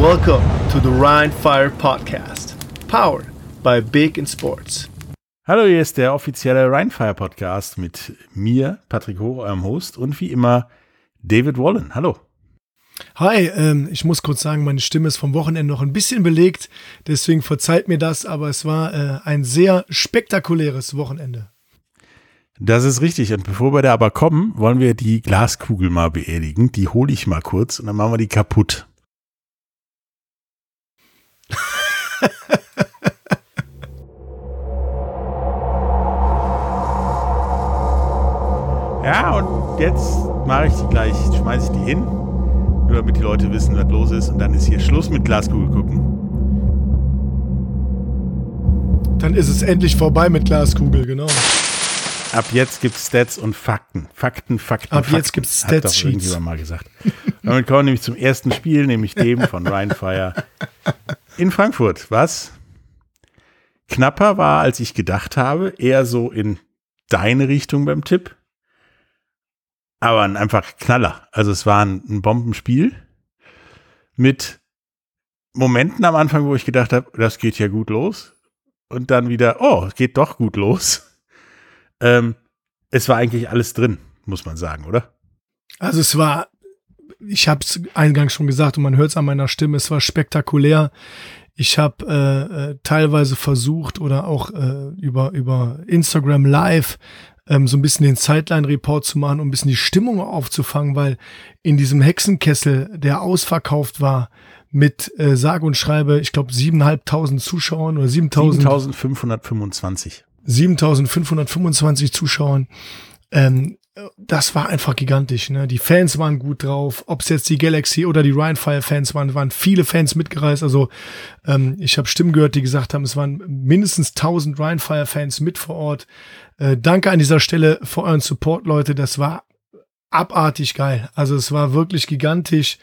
Welcome to the Rhine Fire Podcast, powered by Big in Sports. Hallo, hier ist der offizielle Rheinfire Podcast mit mir, Patrick Hoch, eurem Host, und wie immer David Wallen. Hallo. Hi, ähm, ich muss kurz sagen, meine Stimme ist vom Wochenende noch ein bisschen belegt, deswegen verzeiht mir das, aber es war äh, ein sehr spektakuläres Wochenende. Das ist richtig. Und bevor wir da aber kommen, wollen wir die Glaskugel mal beerdigen. Die hole ich mal kurz und dann machen wir die kaputt. Ja, und jetzt mache ich die gleich, schmeiße ich die hin, nur damit die Leute wissen, was los ist. Und dann ist hier Schluss mit Glaskugel gucken. Dann ist es endlich vorbei mit Glaskugel, genau. Ab jetzt gibt es Stats und Fakten. Fakten, Fakten, Ab Fakten. jetzt gibt es Hat doch Stats-Sheets. irgendjemand mal gesagt. Damit kommen wir nämlich zum ersten Spiel, nämlich dem von Rheinfire in Frankfurt. Was knapper war, als ich gedacht habe. Eher so in deine Richtung beim Tipp. Aber ein einfach Knaller. Also es war ein, ein Bombenspiel mit Momenten am Anfang, wo ich gedacht habe, das geht ja gut los. Und dann wieder, oh, es geht doch gut los. Ähm, es war eigentlich alles drin, muss man sagen, oder? Also es war, ich habe es eingangs schon gesagt und man hört es an meiner Stimme, es war spektakulär. Ich habe äh, äh, teilweise versucht oder auch äh, über, über Instagram Live ähm, so ein bisschen den Sideline-Report zu machen, um ein bisschen die Stimmung aufzufangen, weil in diesem Hexenkessel, der ausverkauft war, mit äh, sage und schreibe, ich glaube, 7.500 Zuschauern oder 7.000 7525. 7525 Zuschauern. Ähm, das war einfach gigantisch. Ne? Die Fans waren gut drauf. Ob es jetzt die Galaxy oder die Rheinfire-Fans waren, waren viele Fans mitgereist. Also ähm, ich habe Stimmen gehört, die gesagt haben, es waren mindestens 1000 Rheinfire-Fans mit vor Ort. Äh, danke an dieser Stelle für euren Support, Leute. Das war abartig geil. Also es war wirklich gigantisch.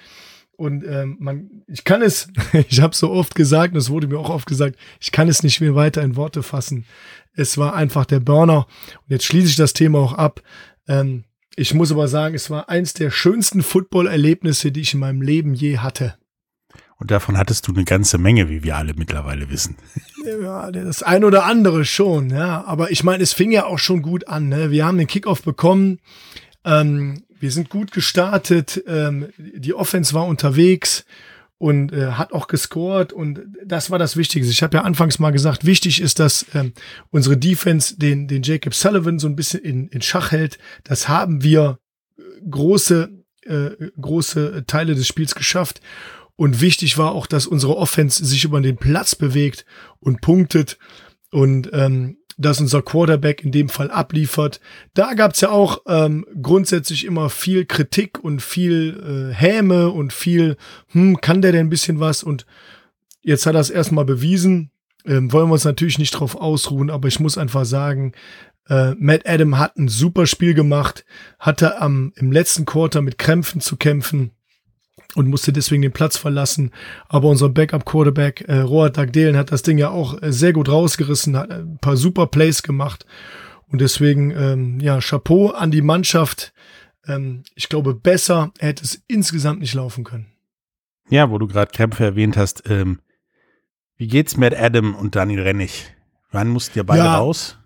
Und ähm, man, ich kann es, ich habe so oft gesagt, und es wurde mir auch oft gesagt, ich kann es nicht mehr weiter in Worte fassen. Es war einfach der Burner. Und jetzt schließe ich das Thema auch ab. Ähm, ich muss aber sagen, es war eins der schönsten Football-Erlebnisse, die ich in meinem Leben je hatte. Und davon hattest du eine ganze Menge, wie wir alle mittlerweile wissen. Ja, das ein oder andere schon, ja. Aber ich meine, es fing ja auch schon gut an. Ne? Wir haben den Kickoff bekommen. Ähm, wir sind gut gestartet. Ähm, die Offense war unterwegs und äh, hat auch gescored. Und das war das Wichtigste. Ich habe ja anfangs mal gesagt, wichtig ist, dass ähm, unsere Defense den, den Jacob Sullivan so ein bisschen in, in Schach hält. Das haben wir äh, große, äh, große Teile des Spiels geschafft. Und wichtig war auch, dass unsere Offense sich über den Platz bewegt und punktet. Und ähm, dass unser Quarterback in dem Fall abliefert. Da gab es ja auch ähm, grundsätzlich immer viel Kritik und viel äh, Häme und viel, hm, kann der denn ein bisschen was? Und jetzt hat er es erstmal bewiesen. Ähm, wollen wir uns natürlich nicht drauf ausruhen, aber ich muss einfach sagen, äh, Matt Adam hat ein super Spiel gemacht, hatte am, im letzten Quarter mit Krämpfen zu kämpfen und musste deswegen den Platz verlassen. Aber unser Backup-Quarterback äh, Roald Dagdelen hat das Ding ja auch äh, sehr gut rausgerissen, hat ein paar super Plays gemacht. Und deswegen, ähm, ja, Chapeau an die Mannschaft. Ähm, ich glaube, besser hätte es insgesamt nicht laufen können. Ja, wo du gerade Krämpfe erwähnt hast, ähm, wie geht's mit Adam und Daniel Rennig? Wann mussten ihr beide Ja, raus?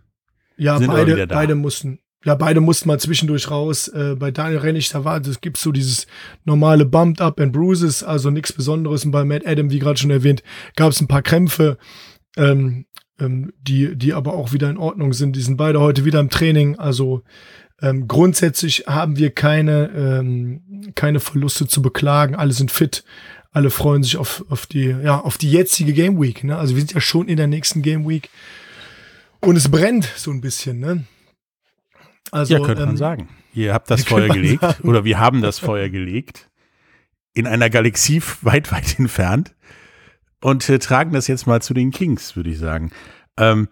Ja, beide, beide mussten. Ja, beide mussten mal zwischendurch raus. Äh, bei Daniel Rennig, da war, das gibt's so dieses normale Bumped Up and Bruises, also nichts Besonderes. Und bei Matt Adam, wie gerade schon erwähnt, gab es ein paar Krämpfe, ähm, ähm, die, die aber auch wieder in Ordnung sind. Die sind beide heute wieder im Training. Also ähm, grundsätzlich haben wir keine, ähm, keine Verluste zu beklagen. Alle sind fit. Alle freuen sich auf, auf die, ja, auf die jetzige Game Week. Ne? Also wir sind ja schon in der nächsten Game Week. Und es brennt so ein bisschen, ne? Also, ja, könnte man ähm, sagen. Ihr habt das Feuer man gelegt sagen. oder wir haben das Feuer gelegt in einer Galaxie weit, weit entfernt und äh, tragen das jetzt mal zu den Kings, würde ich sagen. Ähm,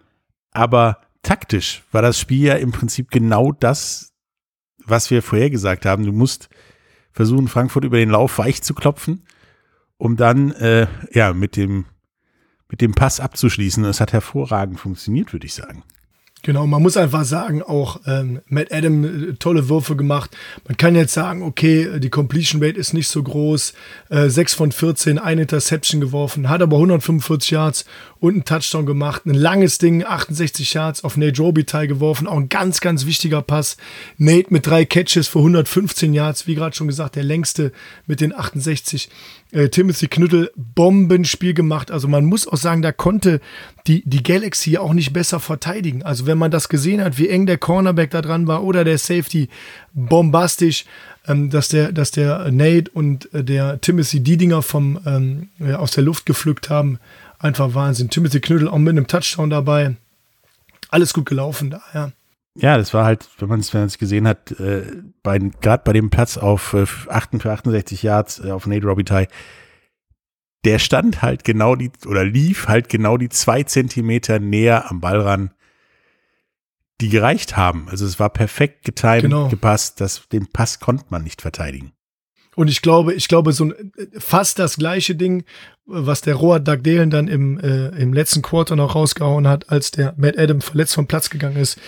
aber taktisch war das Spiel ja im Prinzip genau das, was wir vorher gesagt haben. Du musst versuchen, Frankfurt über den Lauf weich zu klopfen, um dann äh, ja mit dem mit dem Pass abzuschließen. Das hat hervorragend funktioniert, würde ich sagen. Genau, man muss einfach sagen, auch ähm, Matt Adam äh, tolle Würfe gemacht. Man kann jetzt sagen, okay, die Completion Rate ist nicht so groß, äh, 6 von 14, ein Interception geworfen, hat aber 145 Yards und einen Touchdown gemacht, ein langes Ding, 68 Yards auf Nate Robitaille geworfen, auch ein ganz, ganz wichtiger Pass. Nate mit drei Catches für 115 Yards, wie gerade schon gesagt, der längste mit den 68 äh, Timothy Knüttel Bombenspiel gemacht. Also man muss auch sagen, da konnte die, die Galaxy auch nicht besser verteidigen. Also wenn man das gesehen hat, wie eng der Cornerback da dran war oder der Safety, bombastisch, ähm, dass der, dass der Nate und äh, der Timothy Diedinger vom, ähm, ja, aus der Luft gepflückt haben. Einfach Wahnsinn. Timothy Knüttel auch mit einem Touchdown dabei. Alles gut gelaufen da, ja. Ja, das war halt, wenn man es gesehen hat, äh, bei, gerade bei dem Platz auf äh, 68 Yards äh, auf Nate Robitaille, der stand halt genau die, oder lief halt genau die zwei Zentimeter näher am Ball ran, die gereicht haben. Also es war perfekt getimed, genau. gepasst, das, den Pass konnte man nicht verteidigen. Und ich glaube, ich glaube, so ein, fast das gleiche Ding, was der Road Dagdalen dann im, äh, im letzten Quarter noch rausgehauen hat, als der Matt Adam verletzt vom Platz gegangen ist,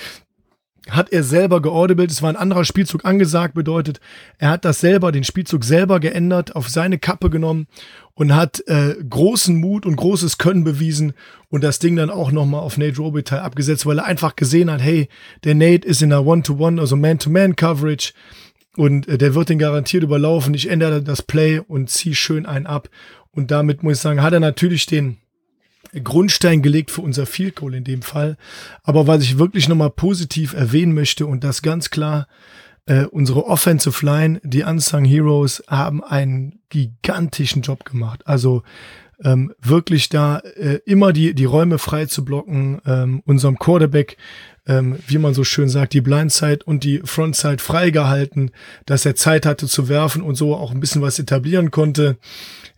hat er selber geaudible. Es war ein anderer Spielzug angesagt, bedeutet, er hat das selber, den Spielzug selber geändert, auf seine Kappe genommen und hat äh, großen Mut und großes Können bewiesen und das Ding dann auch nochmal auf Nate Robitaille abgesetzt, weil er einfach gesehen hat, hey, der Nate ist in der One-to-One, -One, also Man-to-Man-Coverage und äh, der wird den garantiert überlaufen. Ich ändere das Play und ziehe schön einen ab. Und damit muss ich sagen, hat er natürlich den Grundstein gelegt für unser Field Goal in dem Fall. Aber was ich wirklich nochmal positiv erwähnen möchte und das ganz klar, äh, unsere Offensive Line, die Unsung Heroes, haben einen gigantischen Job gemacht. Also ähm, wirklich da äh, immer die, die Räume frei zu blocken, ähm, unserem Quarterback, ähm, wie man so schön sagt, die Blindside und die Frontside freigehalten, dass er Zeit hatte zu werfen und so auch ein bisschen was etablieren konnte.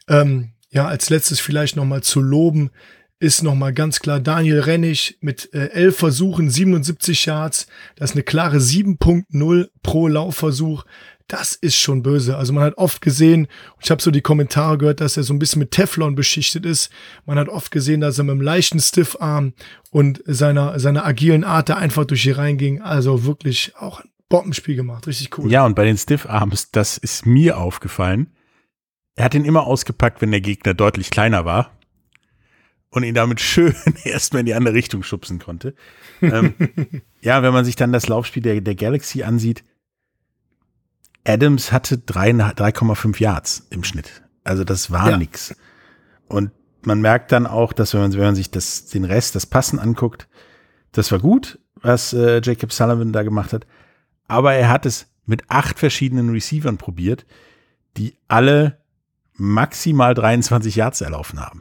Ähm, ja, als letztes vielleicht nochmal zu loben, ist nochmal ganz klar Daniel Rennig mit äh, elf Versuchen, 77 Yards. Das ist eine klare 7.0 pro Laufversuch. Das ist schon böse. Also man hat oft gesehen, ich habe so die Kommentare gehört, dass er so ein bisschen mit Teflon beschichtet ist. Man hat oft gesehen, dass er mit einem leichten Stiffarm und seiner, seiner agilen Art da einfach durch die reinging. Also wirklich auch ein Bombenspiel gemacht. Richtig cool. Ja, und bei den Stiffarms, das ist mir aufgefallen. Er hat ihn immer ausgepackt, wenn der Gegner deutlich kleiner war und ihn damit schön erstmal in die andere Richtung schubsen konnte. ähm, ja, wenn man sich dann das Laufspiel der, der Galaxy ansieht, Adams hatte 3,5 Yards im Schnitt. Also das war ja. nix. Und man merkt dann auch, dass wenn man, wenn man sich das, den Rest, das Passen anguckt, das war gut, was äh, Jacob Sullivan da gemacht hat. Aber er hat es mit acht verschiedenen Receivern probiert, die alle maximal 23 Yards erlaufen haben.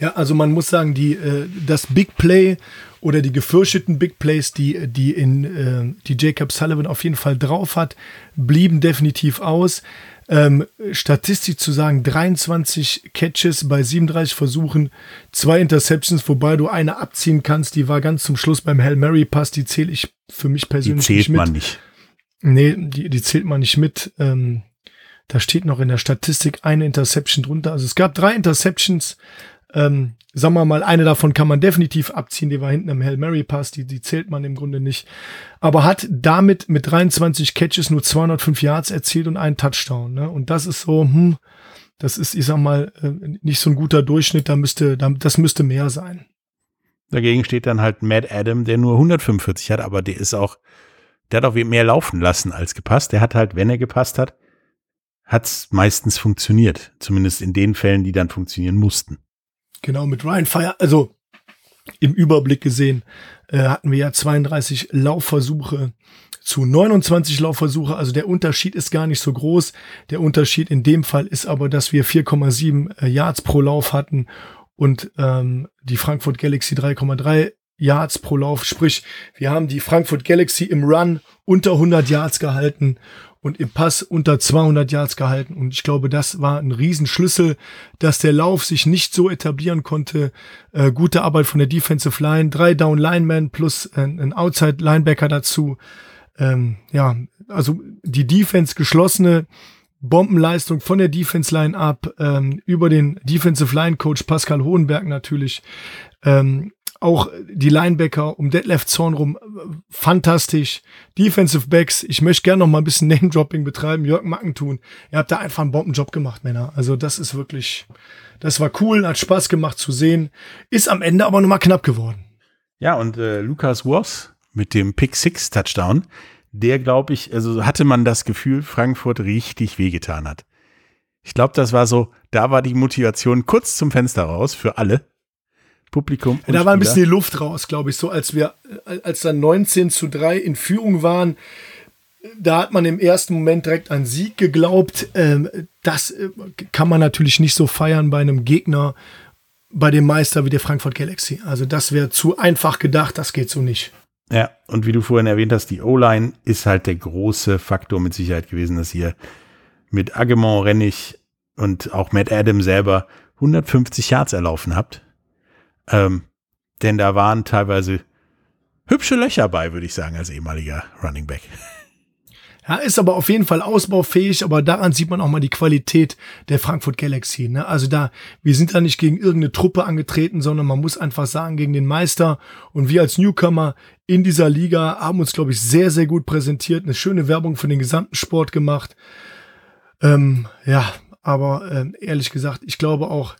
Ja, also man muss sagen, die, äh, das Big Play oder die gefürchteten Big Plays, die, die in äh, die Jacob Sullivan auf jeden Fall drauf hat, blieben definitiv aus. Ähm, statistisch zu sagen, 23 Catches bei 37 Versuchen, zwei Interceptions, wobei du eine abziehen kannst, die war ganz zum Schluss beim Hail Mary Pass, die zähle ich für mich persönlich die zählt nicht mit. man nicht. Nee, die, die zählt man nicht mit. Ähm, da steht noch in der Statistik eine Interception drunter. Also es gab drei Interceptions, ähm, sagen wir mal, eine davon kann man definitiv abziehen, die war hinten im Hail Mary Pass, die, die zählt man im Grunde nicht. Aber hat damit mit 23 Catches nur 205 Yards erzielt und einen Touchdown. Ne? Und das ist so, hm, das ist, ich sag mal, äh, nicht so ein guter Durchschnitt, da müsste, das müsste mehr sein. Dagegen steht dann halt Matt Adam, der nur 145 hat, aber der ist auch, der hat auch mehr laufen lassen als gepasst. Der hat halt, wenn er gepasst hat, hat's meistens funktioniert. Zumindest in den Fällen, die dann funktionieren mussten. Genau, mit Ryan Fire, also im Überblick gesehen, äh, hatten wir ja 32 Laufversuche zu 29 Laufversuche. Also der Unterschied ist gar nicht so groß. Der Unterschied in dem Fall ist aber, dass wir 4,7 äh, Yards pro Lauf hatten und ähm, die Frankfurt Galaxy 3,3 Yards pro Lauf. Sprich, wir haben die Frankfurt Galaxy im Run unter 100 Yards gehalten und im Pass unter 200 Yards gehalten. Und ich glaube, das war ein Riesenschlüssel, dass der Lauf sich nicht so etablieren konnte. Äh, gute Arbeit von der Defensive Line, drei Down Linemen plus ein, ein Outside Linebacker dazu. Ähm, ja, also die Defense geschlossene Bombenleistung von der Defense Line ab ähm, über den Defensive Line Coach Pascal Hohenberg natürlich. Ähm, Auch die Linebacker um Detlef Zorn rum, fantastisch. Defensive Backs, ich möchte gerne noch mal ein bisschen Name-Dropping betreiben. Jörg Mackentun, ihr habt da einfach einen Bombenjob gemacht, Männer. Also das ist wirklich, das war cool, hat Spaß gemacht zu sehen. Ist am Ende aber nochmal knapp geworden. Ja, und äh, Lukas Woss mit dem Pick-Six-Touchdown, der, glaube ich, also hatte man das Gefühl, Frankfurt richtig wehgetan hat. Ich glaube, das war so, da war die Motivation kurz zum Fenster raus für alle. Publikum. Ja, da war ein bisschen die Luft raus, glaube ich, so als wir, als dann 19 zu 3 in Führung waren. Da hat man im ersten Moment direkt an Sieg geglaubt. Ähm, das äh, kann man natürlich nicht so feiern bei einem Gegner, bei dem Meister wie der Frankfurt Galaxy. Also das wäre zu einfach gedacht, das geht so nicht. Ja, und wie du vorhin erwähnt hast, die O-Line ist halt der große Faktor mit Sicherheit gewesen, dass ihr mit Agemont, Rennig und auch Matt Adam selber 150 Yards erlaufen habt. Ähm, denn da waren teilweise hübsche Löcher bei, würde ich sagen, als ehemaliger Running Back. Ja, ist aber auf jeden Fall ausbaufähig, aber daran sieht man auch mal die Qualität der Frankfurt Galaxy. Ne? Also da, wir sind da nicht gegen irgendeine Truppe angetreten, sondern man muss einfach sagen, gegen den Meister. Und wir als Newcomer in dieser Liga haben uns, glaube ich, sehr, sehr gut präsentiert, eine schöne Werbung für den gesamten Sport gemacht. Ähm, ja, aber ähm, ehrlich gesagt, ich glaube auch,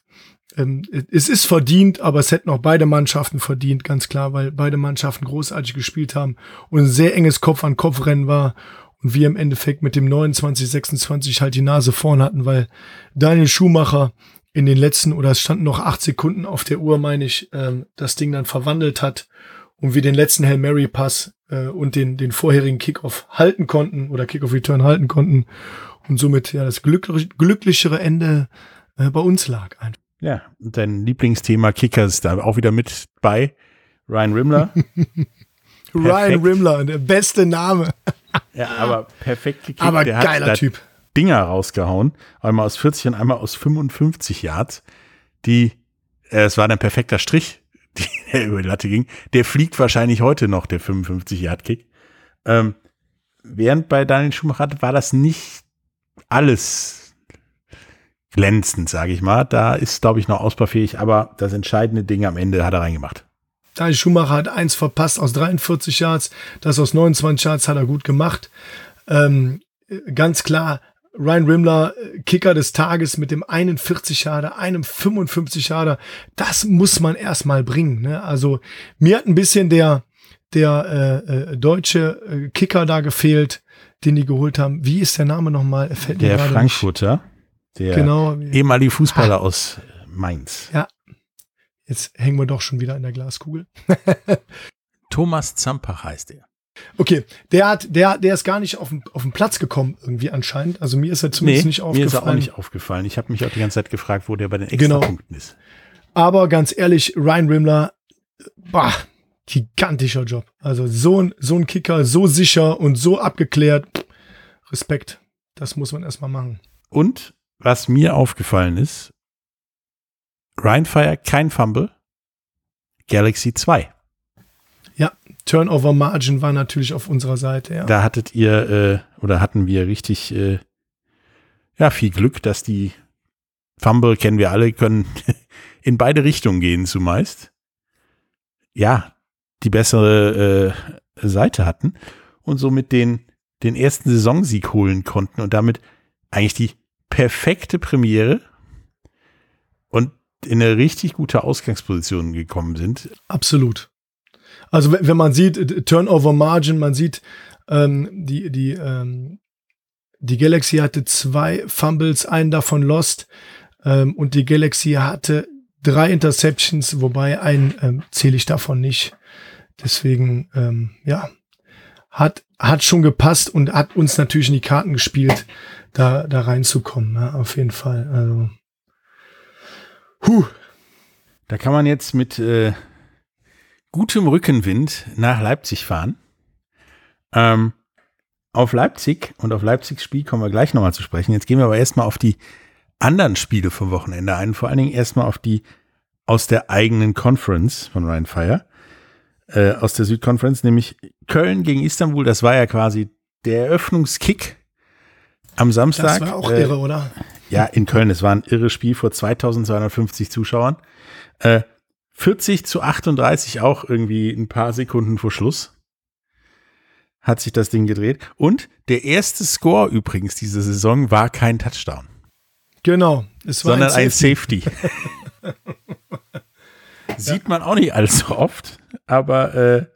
ähm, es ist verdient, aber es hätten auch beide Mannschaften verdient, ganz klar, weil beide Mannschaften großartig gespielt haben und ein sehr enges Kopf-an-Kopf-Rennen war und wir im Endeffekt mit dem 29, 26 halt die Nase vorn hatten, weil Daniel Schumacher in den letzten, oder es standen noch acht Sekunden auf der Uhr, meine ich, ähm, das Ding dann verwandelt hat und wir den letzten Hail Mary Pass äh, und den, den vorherigen Kickoff halten konnten oder Kickoff Return halten konnten und somit ja das glücklich, glücklichere Ende äh, bei uns lag. Einfach. Ja, dein Lieblingsthema Kicker ist da auch wieder mit bei. Ryan Rimmler. Ryan Rimmler, der beste Name. Ja, aber perfekt gekickt. Aber der geiler hat Typ. Dinger rausgehauen. Einmal aus 40 und einmal aus 55 Yards. Die, äh, es war ein perfekter Strich, der über die Latte ging. Der fliegt wahrscheinlich heute noch, der 55-Yard-Kick. Ähm, während bei Daniel Schumacher war das nicht alles glänzend, sage ich mal. Da ist, glaube ich, noch ausbaufähig, aber das entscheidende Ding am Ende hat er reingemacht. Daniel Schumacher hat eins verpasst aus 43 Yards, das aus 29 Yards hat er gut gemacht. Ähm, ganz klar, Ryan Rimmler, Kicker des Tages mit dem 41 Yarder, einem 55 Yarder, das muss man erstmal bringen. Ne? Also mir hat ein bisschen der, der äh, äh, deutsche äh, Kicker da gefehlt, den die geholt haben. Wie ist der Name nochmal? Fällt Der Frankfurter, der Genau. ehemalige Fußballer aus Mainz. Ja. Jetzt hängen wir doch schon wieder in der Glaskugel. Thomas Zampach heißt er. Okay, der hat, der, der ist gar nicht auf den, auf den Platz gekommen, irgendwie anscheinend. Also mir ist er zumindest nicht mir aufgefallen. ist er auch nicht aufgefallen. Ich habe mich auch die ganze Zeit gefragt, wo der bei den Genau. Extrapunkten ist. Aber ganz ehrlich, Ryan Rimmler, bah, gigantischer Job. Also so ein, so ein Kicker, so sicher und so abgeklärt. Respekt. Das muss man erstmal machen. Und was mir aufgefallen ist, Ryan Fire kein Fumble, Galaxy 2. Turnover Margin war natürlich auf unserer Seite, ja. Da hattet ihr äh, oder hatten wir richtig äh, ja viel Glück, dass die Fumble kennen wir alle können in beide Richtungen gehen zumeist. Ja, die bessere äh, Seite hatten und somit den den ersten Saisonsieg holen konnten und damit eigentlich die perfekte Premiere und in eine richtig gute Ausgangsposition gekommen sind. Absolut. Also wenn man sieht, äh, Turnover Margin, man sieht, ähm, die, die, ähm, die Galaxy hatte zwei Fumbles, einen davon lost ähm, und die Galaxy hatte drei Interceptions, wobei einen ähm, zähle ich davon nicht. Deswegen, ähm, ja, hat, hat schon gepasst und hat uns natürlich in die Karten gespielt, da, da reinzukommen, ja, auf jeden Fall. Also, huh, Da kann man jetzt mit äh, gutem Rückenwind nach Leipzig fahren. Ähm, auf Leipzig und auf Leipzigs Spiel kommen wir gleich nochmal zu sprechen. Jetzt gehen wir aber erstmal auf die anderen Spiele vom Wochenende ein. Vor allen Dingen erstmal auf die aus der eigenen Conference von Ryan Fire. Äh, aus der Südconference, nämlich Köln gegen Istanbul. Das war ja quasi der Eröffnungskick am Samstag. das war auch Äh, irre, oder? ja, in Köln. Es war ein irres Spiel vor 2250 Zuschauern. Äh, 40 zu 38 auch irgendwie ein paar Sekunden vor Schluss hat sich das Ding gedreht. Und der erste Score übrigens diese Saison war kein Touchdown. Genau. Es war sondern ein Safety. Ein Safety. Sieht man auch nicht allzu oft, aber äh,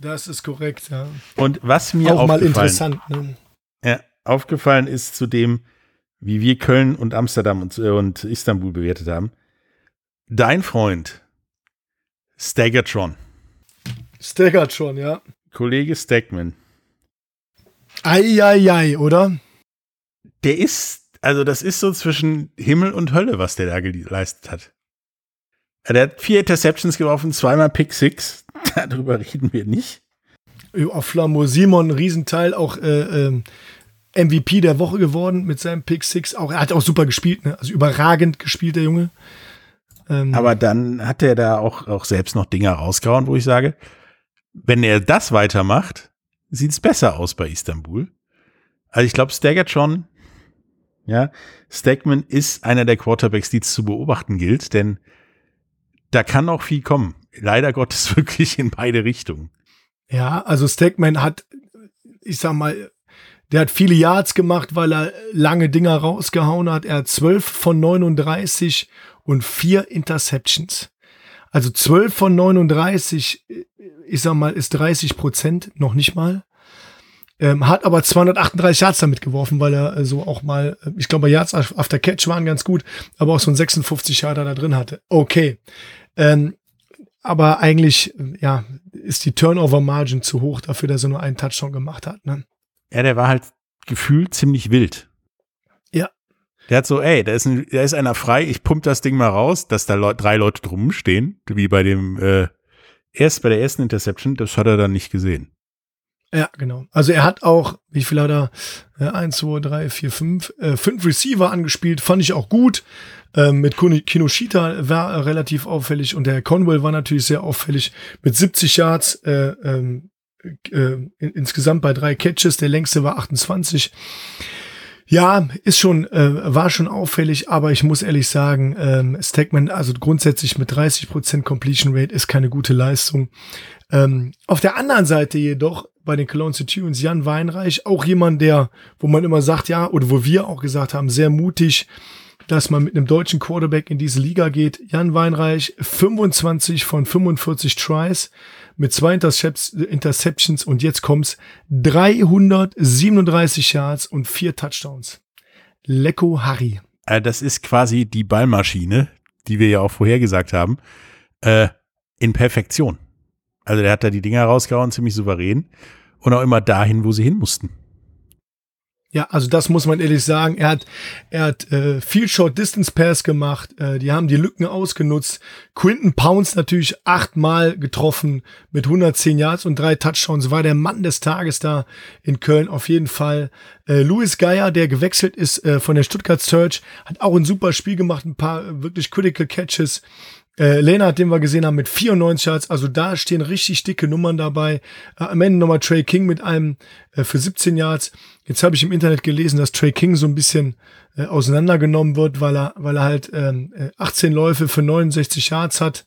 das ist korrekt, ja. Und was mir auch mal interessant, ne? ja, aufgefallen ist zu dem, wie wir Köln und Amsterdam und, äh, und Istanbul bewertet haben. Dein Freund Staggertron. Staggertron, ja. Kollege Stagman. Eieiei, oder? Der ist, also das ist so zwischen Himmel und Hölle, was der da geleistet hat. Der hat vier Interceptions geworfen, zweimal Pick Six. Darüber reden wir nicht. Auf Flammo Simon, Riesenteil, auch äh, äh, MVP der Woche geworden mit seinem Pick Six. Auch, er hat auch super gespielt, ne? also überragend gespielt, der Junge. Ähm, Aber dann hat er da auch, auch selbst noch Dinger rausgehauen, wo ich sage, wenn er das weitermacht, sieht es besser aus bei Istanbul. Also ich glaube, Staggert schon, ja, Stegman ist einer der Quarterbacks, die es zu beobachten gilt, denn da kann auch viel kommen. Leider Gottes wirklich in beide Richtungen. Ja, also Stegman hat, ich sag mal, der hat viele Yards gemacht, weil er lange Dinger rausgehauen hat. Er hat 12 von 39 und vier Interceptions. Also 12 von 39, ich sag mal, ist 30 Prozent, noch nicht mal. Ähm, hat aber 238 Yards damit geworfen, weil er äh, so auch mal, äh, ich glaube, Yards after Catch waren ganz gut, aber auch so ein 56 Yarder da drin hatte. Okay. Ähm, aber eigentlich, ja, ist die Turnover Margin zu hoch dafür, dass er nur einen Touchdown gemacht hat. Ne? Ja, der war halt gefühlt ziemlich wild. Ja. Der hat so, ey, da ist, ein, da ist einer frei, ich pump das Ding mal raus, dass da Le drei Leute drum stehen, wie bei dem, äh, erst bei der ersten Interception, das hat er dann nicht gesehen. Ja, genau. Also er hat auch, wie viel hat er? Äh, eins, zwei, drei, vier, fünf, äh, fünf Receiver angespielt, fand ich auch gut. Ähm, mit Kinoshita war er relativ auffällig und der Conwell war natürlich sehr auffällig mit 70 Yards äh, ähm, äh, in, insgesamt bei drei Catches. Der längste war 28. Ja, ist schon, äh, war schon auffällig, aber ich muss ehrlich sagen, ähm, Stackman, also grundsätzlich mit 30% Completion Rate ist keine gute Leistung. Ähm, auf der anderen Seite jedoch bei den Cologne Tunes Jan Weinreich, auch jemand, der, wo man immer sagt, ja, oder wo wir auch gesagt haben, sehr mutig, dass man mit einem deutschen Quarterback in diese Liga geht. Jan Weinreich, 25 von 45 Tries mit zwei Interceptions und jetzt kommt's 337 Yards und vier Touchdowns. Lecko Harry. Äh, das ist quasi die Ballmaschine, die wir ja auch vorher gesagt haben, äh, in Perfektion. Also der hat da die Dinger rausgehauen, ziemlich souverän und auch immer dahin, wo sie hin mussten. Ja, also das muss man ehrlich sagen. Er hat, er hat äh, viel Short Distance Pass gemacht. Äh, die haben die Lücken ausgenutzt. Quinton Pounds natürlich achtmal getroffen mit 110 Yards und drei Touchdowns. War der Mann des Tages da in Köln auf jeden Fall. Äh, Louis Geier, der gewechselt ist äh, von der Stuttgart Search, hat auch ein super Spiel gemacht. Ein paar äh, wirklich critical Catches. Äh, Lena, den wir gesehen haben, mit 94 Yards, also da stehen richtig dicke Nummern dabei. Äh, am Ende nochmal Trey King mit einem äh, für 17 Yards. Jetzt habe ich im Internet gelesen, dass Trey King so ein bisschen äh, auseinandergenommen wird, weil er, weil er halt ähm, 18 äh, Läufe für 69 Yards hat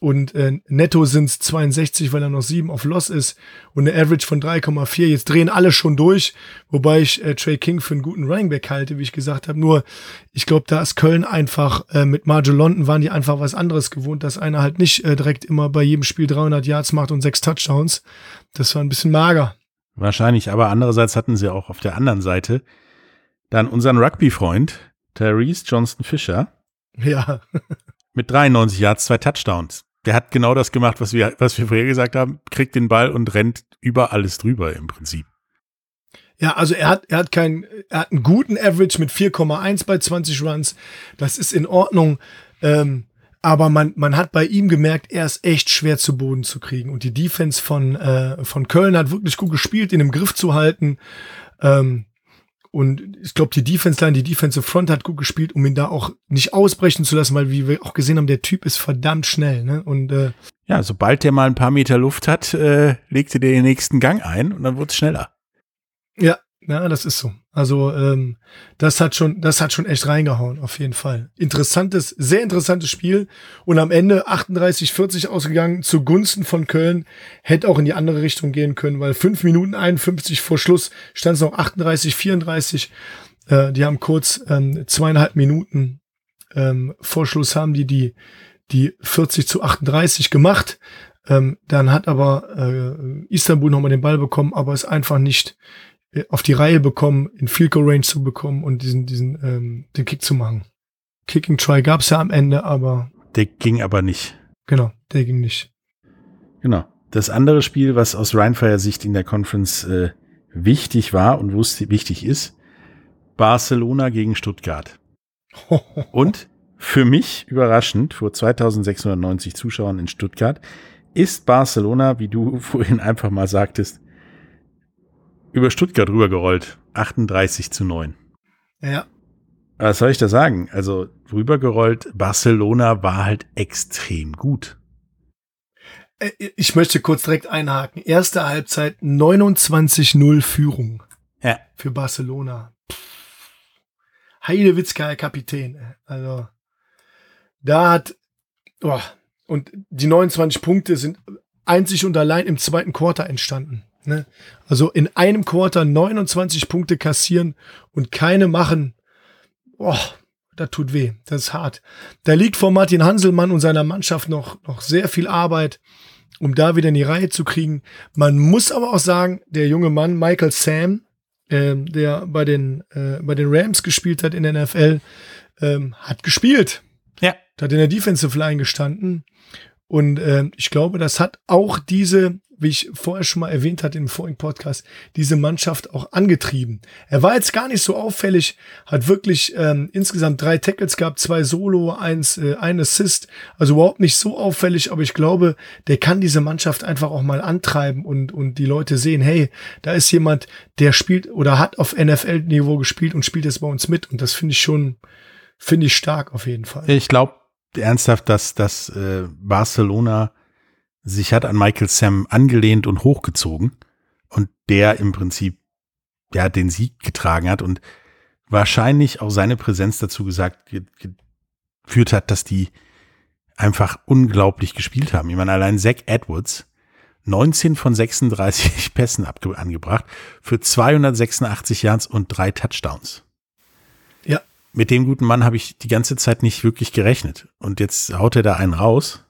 und äh, netto sind es 62, weil er noch 7 auf Loss ist und eine Average von 3,4. Jetzt drehen alle schon durch, wobei ich äh, Trey King für einen guten Running Back halte, wie ich gesagt habe. Nur, ich glaube, da ist Köln einfach, äh, mit Marjo London waren die einfach was anderes gewohnt, dass einer halt nicht äh, direkt immer bei jedem Spiel 300 Yards macht und sechs Touchdowns. Das war ein bisschen mager. Wahrscheinlich, aber andererseits hatten sie auch auf der anderen Seite dann unseren Rugby-Freund, Therese Johnston Fisher. Ja. mit 93 Yards, zwei Touchdowns der hat genau das gemacht, was wir, was wir vorher gesagt haben, kriegt den Ball und rennt über alles drüber im Prinzip. Ja, also er hat, er hat keinen, er hat einen guten Average mit 4,1 bei 20 Runs. Das ist in Ordnung. Ähm, aber man, man hat bei ihm gemerkt, er ist echt schwer zu Boden zu kriegen. Und die Defense von, äh, von Köln hat wirklich gut gespielt, ihn im Griff zu halten. Ähm, und ich glaube, die Defense Line, die Defensive Front hat gut gespielt, um ihn da auch nicht ausbrechen zu lassen, weil wie wir auch gesehen haben, der Typ ist verdammt schnell. Ne? Und äh, ja, sobald der mal ein paar Meter Luft hat, äh, legte der den nächsten Gang ein und dann wurde es schneller. Ja, Ja, das ist so. Also ähm, das hat schon, das hat schon echt reingehauen, auf jeden Fall. Interessantes, sehr interessantes Spiel und am Ende 38-40 ausgegangen zugunsten von Köln. Hätte auch in die andere Richtung gehen können, weil fünf Minuten 51 vor Schluss stand es noch 38-34. Äh, die haben kurz ähm, zweieinhalb Minuten ähm, vor Schluss haben die die die 40 zu 38 gemacht. Ähm, dann hat aber äh, Istanbul nochmal den Ball bekommen, aber ist einfach nicht auf die Reihe bekommen, in Field Goal Range zu bekommen und diesen, diesen, ähm, den Kick zu machen. Kicking Try gab's ja am Ende, aber. Der ging aber nicht. Genau, der ging nicht. Genau. Das andere Spiel, was aus Rheinfire Sicht in der Conference äh, wichtig war und wo es wichtig ist, Barcelona gegen Stuttgart. und für mich überraschend, vor 2690 Zuschauern in Stuttgart, ist Barcelona, wie du vorhin einfach mal sagtest, über Stuttgart rübergerollt. 38 zu 9. Ja. Was soll ich da sagen? Also rübergerollt, Barcelona war halt extrem gut. Äh, ich möchte kurz direkt einhaken. Erste Halbzeit 29-0 Führung. Ja. Für Barcelona. Heidewitzka, Herr Kapitän. Also, da hat, oh, und die 29 Punkte sind einzig und allein im zweiten Quarter entstanden. Ne? Also in einem Quarter 29 Punkte kassieren und keine machen, boah, das tut weh, das ist hart. Da liegt vor Martin Hanselmann und seiner Mannschaft noch, noch sehr viel Arbeit, um da wieder in die Reihe zu kriegen. Man muss aber auch sagen, der junge Mann Michael Sam, äh, der bei den, äh, bei den Rams gespielt hat in der NFL, ähm, hat gespielt. Ja. Hat in der Defensive Line gestanden. Und äh, ich glaube, das hat auch diese wie ich vorher schon mal erwähnt hatte im vorigen Podcast, diese Mannschaft auch angetrieben. Er war jetzt gar nicht so auffällig, hat wirklich ähm, insgesamt drei Tackles gehabt, zwei Solo, eins, äh, ein Assist, also überhaupt nicht so auffällig, aber ich glaube, der kann diese Mannschaft einfach auch mal antreiben und, und die Leute sehen, hey, da ist jemand, der spielt oder hat auf NFL-Niveau gespielt und spielt jetzt bei uns mit und das finde ich schon, finde ich stark auf jeden Fall. Ich glaube ernsthaft, dass, dass äh, Barcelona sich hat an Michael Sam angelehnt und hochgezogen und der im Prinzip ja den Sieg getragen hat und wahrscheinlich auch seine Präsenz dazu gesagt geführt hat, dass die einfach unglaublich gespielt haben. Ich meine, allein Zach Edwards 19 von 36 Pässen angebracht für 286 Yards und drei Touchdowns. Ja. Mit dem guten Mann habe ich die ganze Zeit nicht wirklich gerechnet. Und jetzt haut er da einen raus.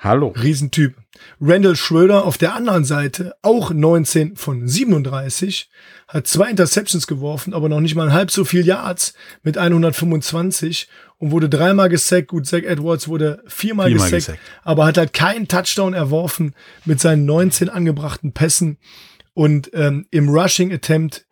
Hallo. Riesentyp. Randall Schröder auf der anderen Seite, auch 19 von 37, hat zwei Interceptions geworfen, aber noch nicht mal halb so viel Yards mit 125 und wurde dreimal gesackt. Gut, Zach Edwards wurde viermal, viermal gesackt, gesackt, aber hat halt keinen Touchdown erworfen mit seinen 19 angebrachten Pässen und ähm, im Rushing Attempt.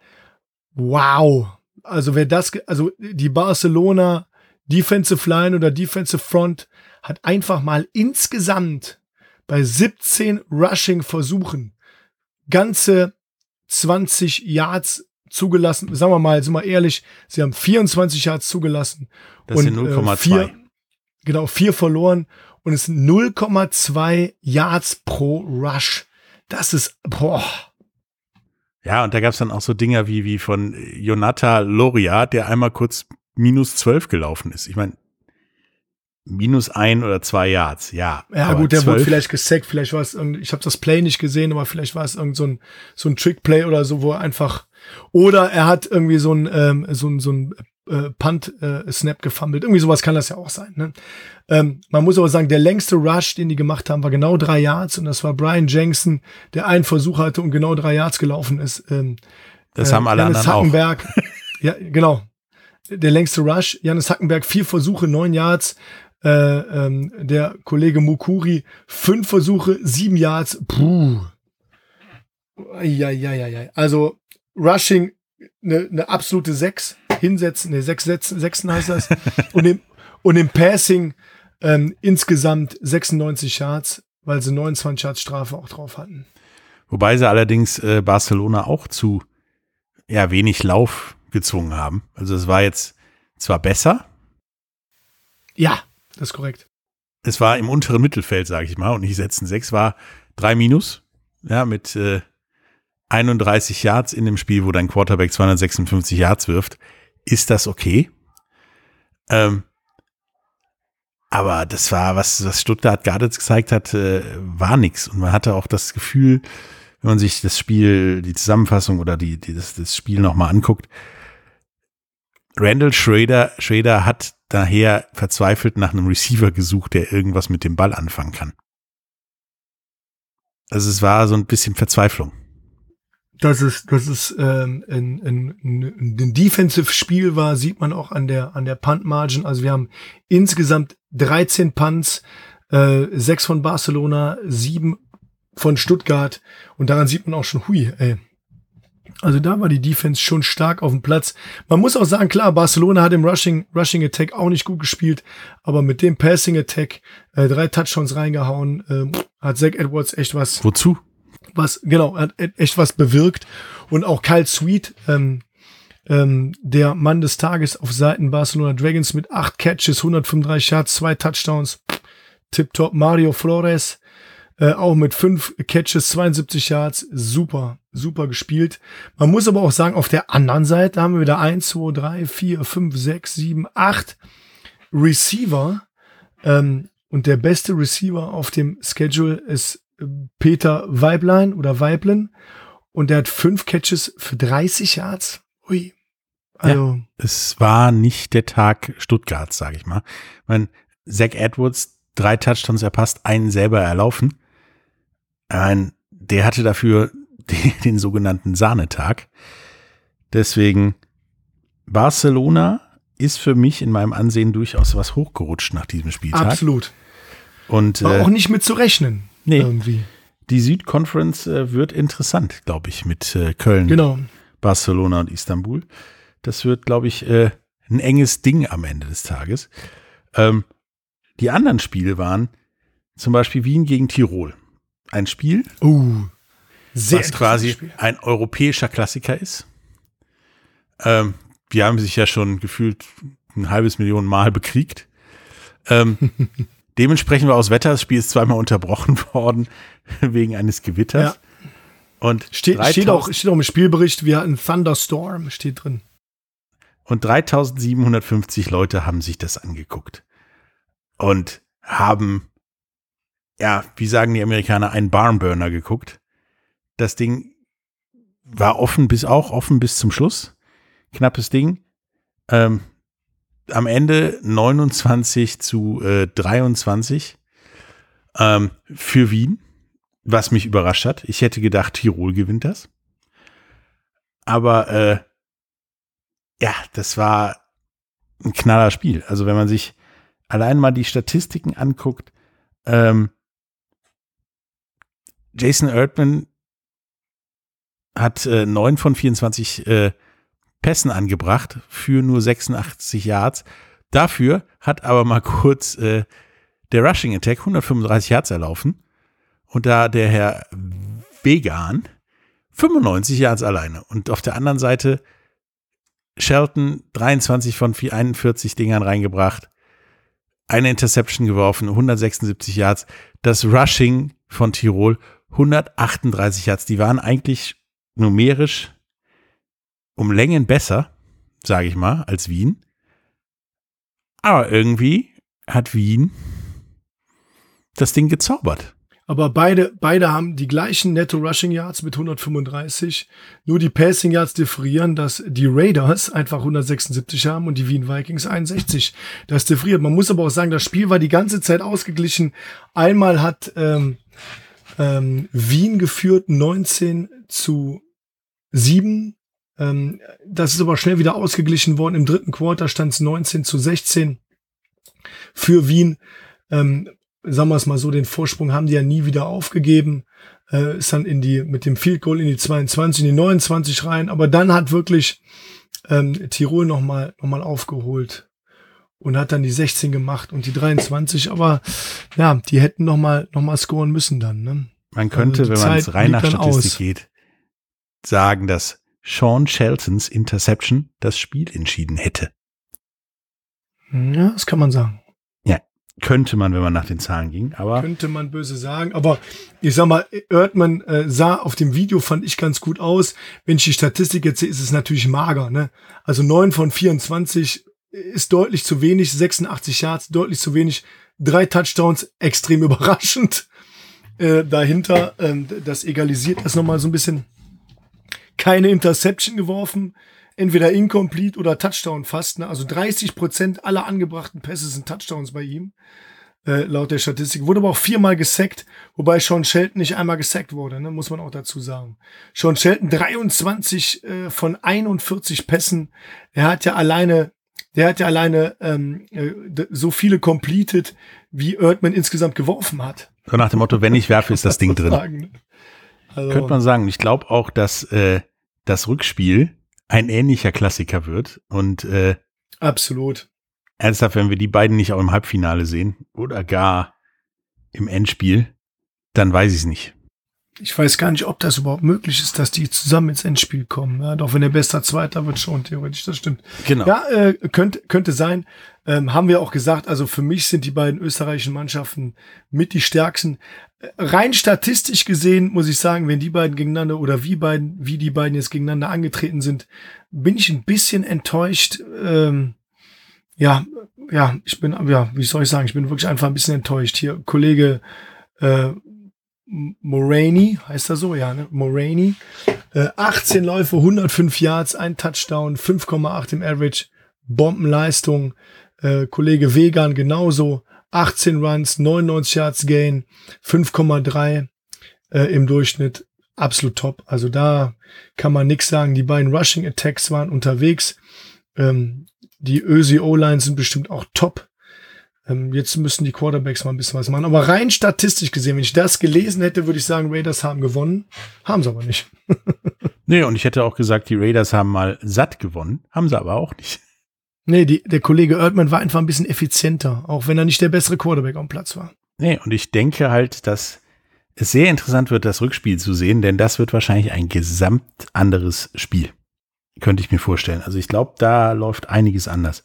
Wow. Also wer das, also die Barcelona Defensive Line oder Defensive Front hat einfach mal insgesamt bei 17 Rushing-Versuchen ganze 20 Yards zugelassen. Sagen wir mal, sind wir ehrlich, sie haben 24 Yards zugelassen. Das sind 0,2. Äh, genau, vier verloren und es sind 0,2 Yards pro Rush. Das ist, boah. Ja, und da gab es dann auch so Dinger wie, wie von Jonathan Loria, der einmal kurz minus 12 gelaufen ist. Ich meine, minus ein oder zwei Yards, ja. Ja, gut, der 12. wurde vielleicht gesackt, vielleicht war es irgendwie, ich habe das Play nicht gesehen, aber vielleicht war es irgend so ein, so ein Trick-Play oder so, wo er einfach, oder er hat irgendwie so ein, ähm, so ein, so ein äh, Punt-Snap äh, gefummelt. Irgendwie sowas kann das ja auch sein. Ne? Ähm, man muss aber sagen, der längste Rush, den die gemacht haben, war genau drei Yards und das war Brian Jensen, der einen Versuch hatte und genau drei Yards gelaufen ist. Ähm, das äh, haben alle Janis anderen Hackenberg, auch. ja, genau. Der längste Rush, Janis Hackenberg, vier Versuche, neun Yards, äh, ähm, der Kollege Mukuri fünf Versuche, sieben Yards. Puh. Ja, ja, ja, ja. Also Rushing eine ne absolute sechs hinsetzen, ne sechs Sätzen, sechsen heißt das. und im und im Passing ähm, insgesamt 96 Yards, weil sie 29 Yards Strafe auch drauf hatten. Wobei sie allerdings äh, Barcelona auch zu ja wenig Lauf gezwungen haben. Also es war jetzt zwar besser. Ja, das ist korrekt. Es war im unteren Mittelfeld, sage ich mal, und nicht setzen sechs war drei Minus, ja, mit äh, 31 Yards in dem Spiel, wo dein Quarterback 256 Yards wirft, ist das okay. Ähm, aber das war, was, was Stuttgart gerade gezeigt hat, äh, war nix. Und man hatte auch das Gefühl, wenn man sich das Spiel, die Zusammenfassung oder die, die das, das Spiel nochmal anguckt, Randall Schrader, Schrader hat daher verzweifelt nach einem Receiver gesucht, der irgendwas mit dem Ball anfangen kann. Also es war so ein bisschen Verzweiflung. Dass es, dass es ähm, ein, ein, ein Defensive-Spiel war, sieht man auch an der, an der Punt-Margin. Also wir haben insgesamt 13 Punts, äh, sechs von Barcelona, sieben von Stuttgart. Und daran sieht man auch schon, hui, ey. Also da war die Defense schon stark auf dem Platz. Man muss auch sagen, klar, Barcelona hat im Rushing, Rushing Attack auch nicht gut gespielt, aber mit dem Passing Attack äh, drei Touchdowns reingehauen, äh, hat Zach Edwards echt was. Wozu? Was, genau, hat echt was bewirkt. Und auch Kyle Sweet, ähm, ähm, der Mann des Tages auf Seiten Barcelona Dragons mit acht Catches, 135 Yards, zwei Touchdowns. Tip-top. Mario Flores, äh, auch mit fünf Catches, 72 Yards, super, super gespielt. Man muss aber auch sagen, auf der anderen Seite haben wir wieder eins, zwei, drei, vier, fünf, sechs, sieben, acht Receiver. Ähm, und der beste Receiver auf dem Schedule ist äh, Peter Weiblein oder Weiblen. Und der hat fünf Catches für 30 Yards. Ui. Also. Ja, es war nicht der Tag Stuttgarts, sage ich mal. Ich meine, Zach Edwards, drei Touchdowns erpasst, einen selber erlaufen. Ein, der hatte dafür den, den sogenannten Sahnetag. Deswegen Barcelona ist für mich in meinem Ansehen durchaus was hochgerutscht nach diesem Spieltag. Absolut. Und War äh, auch nicht mit zu rechnen. nee, Irgendwie. die Südconference äh, wird interessant, glaube ich, mit äh, Köln, Genau. Barcelona und Istanbul. Das wird, glaube ich, äh, ein enges Ding am Ende des Tages. Ähm, die anderen Spiele waren zum Beispiel Wien gegen Tirol. Ein Spiel, Uh. Was quasi Spiel. ein europäischer Klassiker ist. Ähm, die haben sich ja schon gefühlt ein halbes Million Mal bekriegt. Ähm, dementsprechend war aus Wetter, das Spiel ist zweimal unterbrochen worden wegen eines Gewitters. Und, Steht, 3000 steht, auch, steht auch im Spielbericht, wir hatten Thunderstorm, steht drin. und 3750 Leute haben sich das angeguckt. Und haben, ja, wie sagen die Amerikaner, einen Barnburner geguckt. Das Ding war offen bis auch offen bis zum Schluss. Knappes Ding. Ähm, am Ende 29 zu äh, 23 ähm, für Wien, was mich überrascht hat. Ich hätte gedacht, Tirol gewinnt das. Aber äh, ja, das war ein knaller Spiel. Also wenn man sich allein mal die Statistiken anguckt, ähm, Jason Erdman hat äh, 9 von 24 äh, Pässen angebracht für nur 86 Yards. Dafür hat aber mal kurz äh, der Rushing Attack 135 Yards erlaufen. Und da der Herr Vegan 95 Yards alleine. Und auf der anderen Seite Shelton 23 von 41 Dingern reingebracht. Eine Interception geworfen, 176 Yards. Das Rushing von Tirol 138 Yards. Die waren eigentlich numerisch um Längen besser, sage ich mal, als Wien. Aber irgendwie hat Wien das Ding gezaubert. Aber beide, beide haben die gleichen Netto Rushing Yards mit 135. Nur die Passing Yards differieren, dass die Raiders einfach 176 haben und die Wien Vikings 61. Das differiert. Man muss aber auch sagen, das Spiel war die ganze Zeit ausgeglichen. Einmal hat ähm, ähm, Wien geführt 19 zu 7. Ähm, das ist aber schnell wieder ausgeglichen worden. Im dritten Quarter stand es 19 zu 16 für Wien. Ähm, sagen wir es mal so, den Vorsprung haben die ja nie wieder aufgegeben. Äh, ist dann in die, mit dem Field Goal in die 22, in die 29 rein. Aber dann hat wirklich ähm, Tirol nochmal noch mal aufgeholt und hat dann die 16 gemacht und die 23. Aber ja, die hätten nochmal noch mal scoren müssen dann. Ne? Man könnte, Also wenn man es rein nach Statistik aus. geht, sagen, dass Sean Sheltons Interception das Spiel entschieden hätte. Ja, das kann man sagen. Könnte man, wenn man nach den Zahlen ging, aber. Könnte man böse sagen, aber ich sag mal, Erdmann äh, sah auf dem Video, fand ich ganz gut aus. Wenn ich die Statistik jetzt sehe, ist es natürlich mager, ne? Also neun von 24 ist deutlich zu wenig, 86 Yards, deutlich zu wenig, drei Touchdowns, extrem überraschend. Äh, dahinter, ähm, das egalisiert das nochmal so ein bisschen. Keine Interception geworfen, entweder incomplete oder Touchdown fast. Ne? Also 30 Prozent aller angebrachten Pässe sind Touchdowns bei ihm, äh, laut der Statistik. Wurde aber auch viermal gesackt, wobei Sean Shelton nicht einmal gesackt wurde, ne? muss man auch dazu sagen. Sean Shelton 23 äh, von 41 Pässen. Er hat ja alleine der hat ja alleine ähm, äh, so viele completed, wie Erdmann insgesamt geworfen hat. So nach dem Motto, wenn ich werfe, ist das Ding drin. Also, Könnte man sagen. Ich glaube auch, dass äh, das Rückspiel ein ähnlicher Klassiker wird. Und äh, absolut. ernsthaft, wenn wir die beiden nicht auch im Halbfinale sehen oder gar im Endspiel, dann weiß ich es nicht. Ich weiß gar nicht, ob das überhaupt möglich ist, dass die zusammen ins Endspiel kommen. Ja, doch wenn der bester Zweiter wird schon theoretisch, das stimmt. Genau. Ja, äh, könnte, könnte sein. Ähm, haben wir auch gesagt, also für mich sind die beiden österreichischen Mannschaften mit die stärksten. Äh, Rein statistisch gesehen muss ich sagen, wenn die beiden gegeneinander oder wie beiden, wie die beiden jetzt gegeneinander angetreten sind, bin ich ein bisschen enttäuscht. Ähm, ja, ja, ich bin, ja, wie soll ich sagen, ich bin wirklich einfach ein bisschen enttäuscht. Hier, Kollege äh, Moraney, heißt er so, ja, ne? Moraney. Äh, 18 Läufe, 105 Yards, ein Touchdown, 5,8 im Average, Bombenleistung. Äh, Kollege Vegan genauso, 18 Runs, 99 Yards Gain, 5,3 äh, im Durchschnitt, absolut top. Also da kann man nix sagen. Die beiden Rushing Attacks waren unterwegs. Ähm, die Ösi O-Line sind bestimmt auch top. Ähm, jetzt müssen die Quarterbacks mal ein bisschen was machen. Aber rein statistisch gesehen, wenn ich das gelesen hätte, würde ich sagen, Raiders haben gewonnen. Haben sie aber nicht. Nee, und ich hätte auch gesagt, die Raiders haben mal satt gewonnen. Haben sie aber auch nicht. Nee, die, der Kollege Erdmann war einfach ein bisschen effizienter, auch wenn er nicht der bessere Quarterback am Platz war. Nee, und ich denke halt, dass es sehr interessant wird, das Rückspiel zu sehen, denn das wird wahrscheinlich ein gesamt anderes Spiel. Könnte ich mir vorstellen. Also ich glaube, da läuft einiges anders.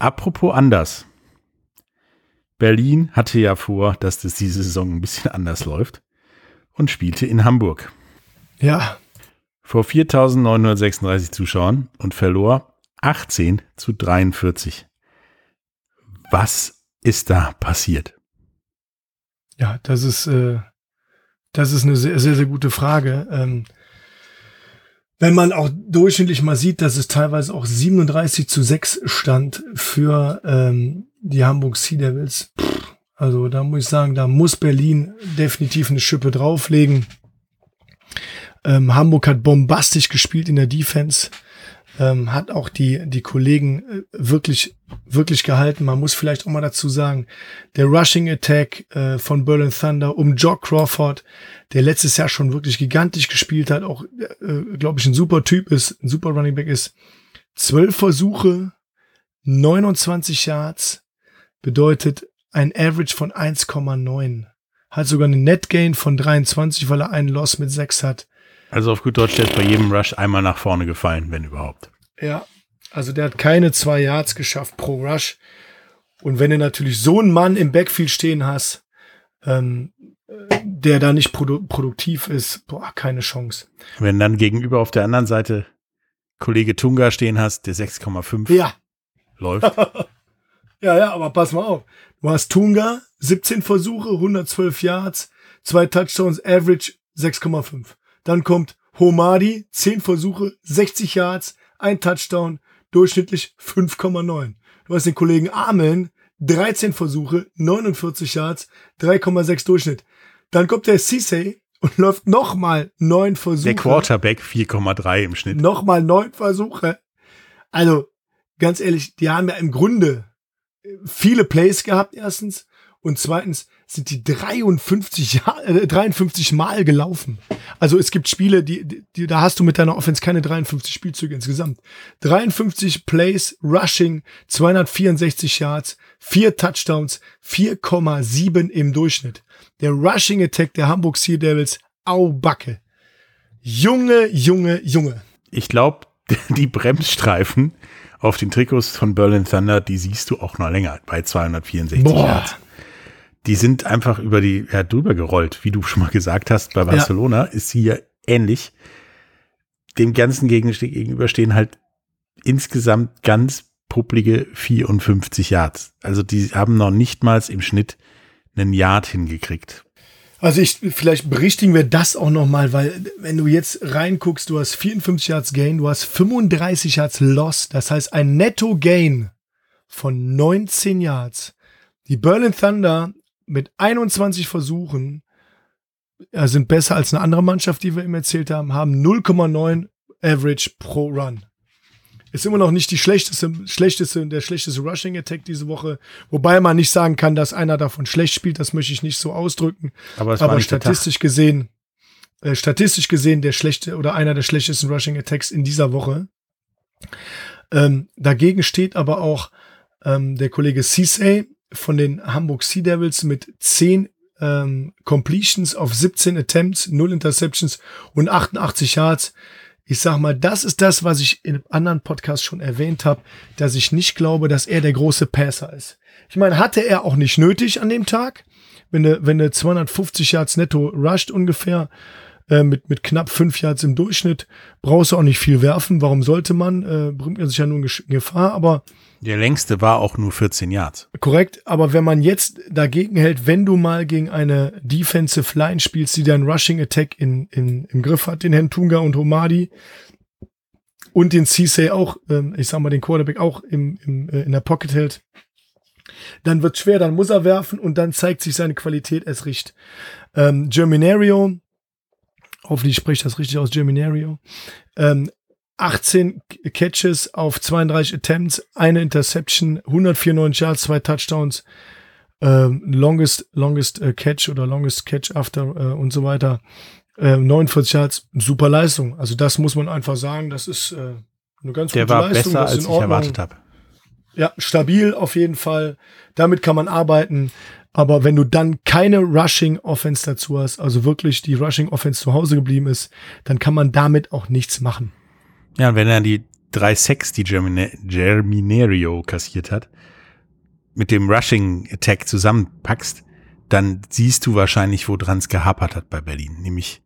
Apropos anders. Berlin hatte ja vor, dass das diese Saison ein bisschen anders läuft und spielte in Hamburg Ja, vor 4.936 Zuschauern und verlor 18 zu 43. Was ist da passiert? ja, das ist, äh, das ist eine sehr, sehr, sehr gute Frage. Ähm, wenn man auch durchschnittlich mal sieht, dass es teilweise auch 37 zu 6 stand für ähm, die Hamburg Sea Devils. Also da muss ich sagen, da muss Berlin definitiv eine Schippe drauflegen. Ähm, Hamburg hat bombastisch gespielt in der Defense. Ähm, hat auch die, die Kollegen äh, wirklich, wirklich gehalten. Man muss vielleicht auch mal dazu sagen, der Rushing Attack äh, von Berlin Thunder um Jock Crawford, der letztes Jahr schon wirklich gigantisch gespielt hat, auch, äh, glaube ich, ein super Typ ist, ein super Running Back ist. Zwölf Versuche, 29 Yards, bedeutet ein Average von 1,9. Hat sogar einen Net Gain von 23, weil er einen Loss mit 6 hat. Also auf gut Deutsch, der ist bei jedem Rush einmal nach vorne gefallen, wenn überhaupt. Ja, also der hat keine zwei Yards geschafft pro Rush. Und wenn du natürlich so einen Mann im Backfield stehen hast, ähm, äh, der da nicht produ produktiv ist, boah, keine Chance. Wenn dann gegenüber auf der anderen Seite Kollege Tunga stehen hast, der 6,5 Ja, läuft. ja, ja, aber pass mal auf. Du hast Tunga, 17 Versuche, 112 Yards, zwei Touchdowns, Average 6,5. Dann kommt Homadi, 10 Versuche, 60 Yards, ein Touchdown, durchschnittlich 5,9. Du hast den Kollegen Ameln, 13 Versuche, 49 Yards, 3,6 Durchschnitt. Dann kommt der Cissé und läuft nochmal neun Versuche. Der Quarterback 4,3 im Schnitt. Nochmal neun Versuche. Also, ganz ehrlich, die haben ja im Grunde viele Plays gehabt, erstens. Und zweitens sind die 53, Jahr, äh, 53 Mal gelaufen. Also es gibt Spiele, die, die, die, da hast du mit deiner Offense keine 53 Spielzüge insgesamt. 53 Plays, Rushing, 264 Yards, vier Touchdowns, 4,7 im Durchschnitt. Der Rushing Attack der Hamburg Sea Devils, au Backe. Junge, Junge, Junge. Ich glaube, die Bremsstreifen auf den Trikots von Berlin Thunder, die siehst du auch noch länger bei 264 Boah. Yards. Die sind einfach über die ja, drüber gerollt, wie du schon mal gesagt hast. Bei Barcelona ist hier ähnlich. Dem ganzen Gegenstück gegenüber stehen halt insgesamt ganz publige 54 Yards. Also die haben noch nicht mal im Schnitt einen Yard hingekriegt. Also ich, vielleicht berichtigen wir das auch nochmal, weil wenn du jetzt reinguckst, du hast 54 Yards Gain, du hast 35 Yards Loss, das heißt ein Netto Gain von 19 Yards. Die Berlin Thunder mit 21 Versuchen äh, sind besser als eine andere Mannschaft, die wir ihm erzählt haben, haben 0,9 Average pro Run. Ist immer noch nicht die schlechteste, schlechteste, der schlechteste Rushing Attack diese Woche. Wobei man nicht sagen kann, dass einer davon schlecht spielt. Das möchte ich nicht so ausdrücken. Aber Aber statistisch gesehen, äh, statistisch gesehen der schlechte oder einer der schlechtesten Rushing Attacks in dieser Woche. Ähm, dagegen steht aber auch ähm, der Kollege Cisse von den Hamburg Sea Devils mit 10 ähm, Completions auf 17 Attempts, 0 Interceptions und 88 Yards. Ich sag mal, das ist das, was ich in anderen Podcast schon erwähnt habe, dass ich nicht glaube, dass er der große Passer ist. Ich meine, hatte er auch nicht nötig an dem Tag. Wenn du, wenn du 250 Yards netto rusht ungefähr, äh, mit, mit knapp 5 Yards im Durchschnitt, brauchst du auch nicht viel werfen. Warum sollte man? Äh, bringt er sich ja nur in Gefahr, aber Der längste war auch nur 14 Yards. Korrekt, aber wenn man jetzt dagegen hält, wenn du mal gegen eine Defensive Line spielst, die deinen Rushing Attack in, in, im Griff hat, den Herrn Tunga und Homadi und den Cisse auch, ähm, ich sag mal, den Quarterback auch im, im, äh, in der Pocket hält, dann wird schwer, dann muss er werfen und dann zeigt sich seine Qualität erst recht. Ähm, Germinario, hoffentlich spricht das richtig aus, Germinario, ähm, 18 Catches auf 32 Attempts, eine Interception, 194 Yards, zwei Touchdowns, ähm, longest, longest äh, Catch oder longest Catch after äh, und so weiter. Ähm, 49 Yards, super Leistung. Also das muss man einfach sagen, das ist äh, eine ganz Der gute war Leistung. besser, das ist als ich erwartet habe. Ja, stabil auf jeden Fall. Damit kann man arbeiten. Aber wenn du dann keine Rushing Offense dazu hast, also wirklich die Rushing Offense zu Hause geblieben ist, dann kann man damit auch nichts machen. Ja, und wenn er die drei Sacks, die Germina Germinario kassiert hat, mit dem Rushing Attack zusammenpackst, dann siehst du wahrscheinlich, woran es gehapert hat bei Berlin. Nämlich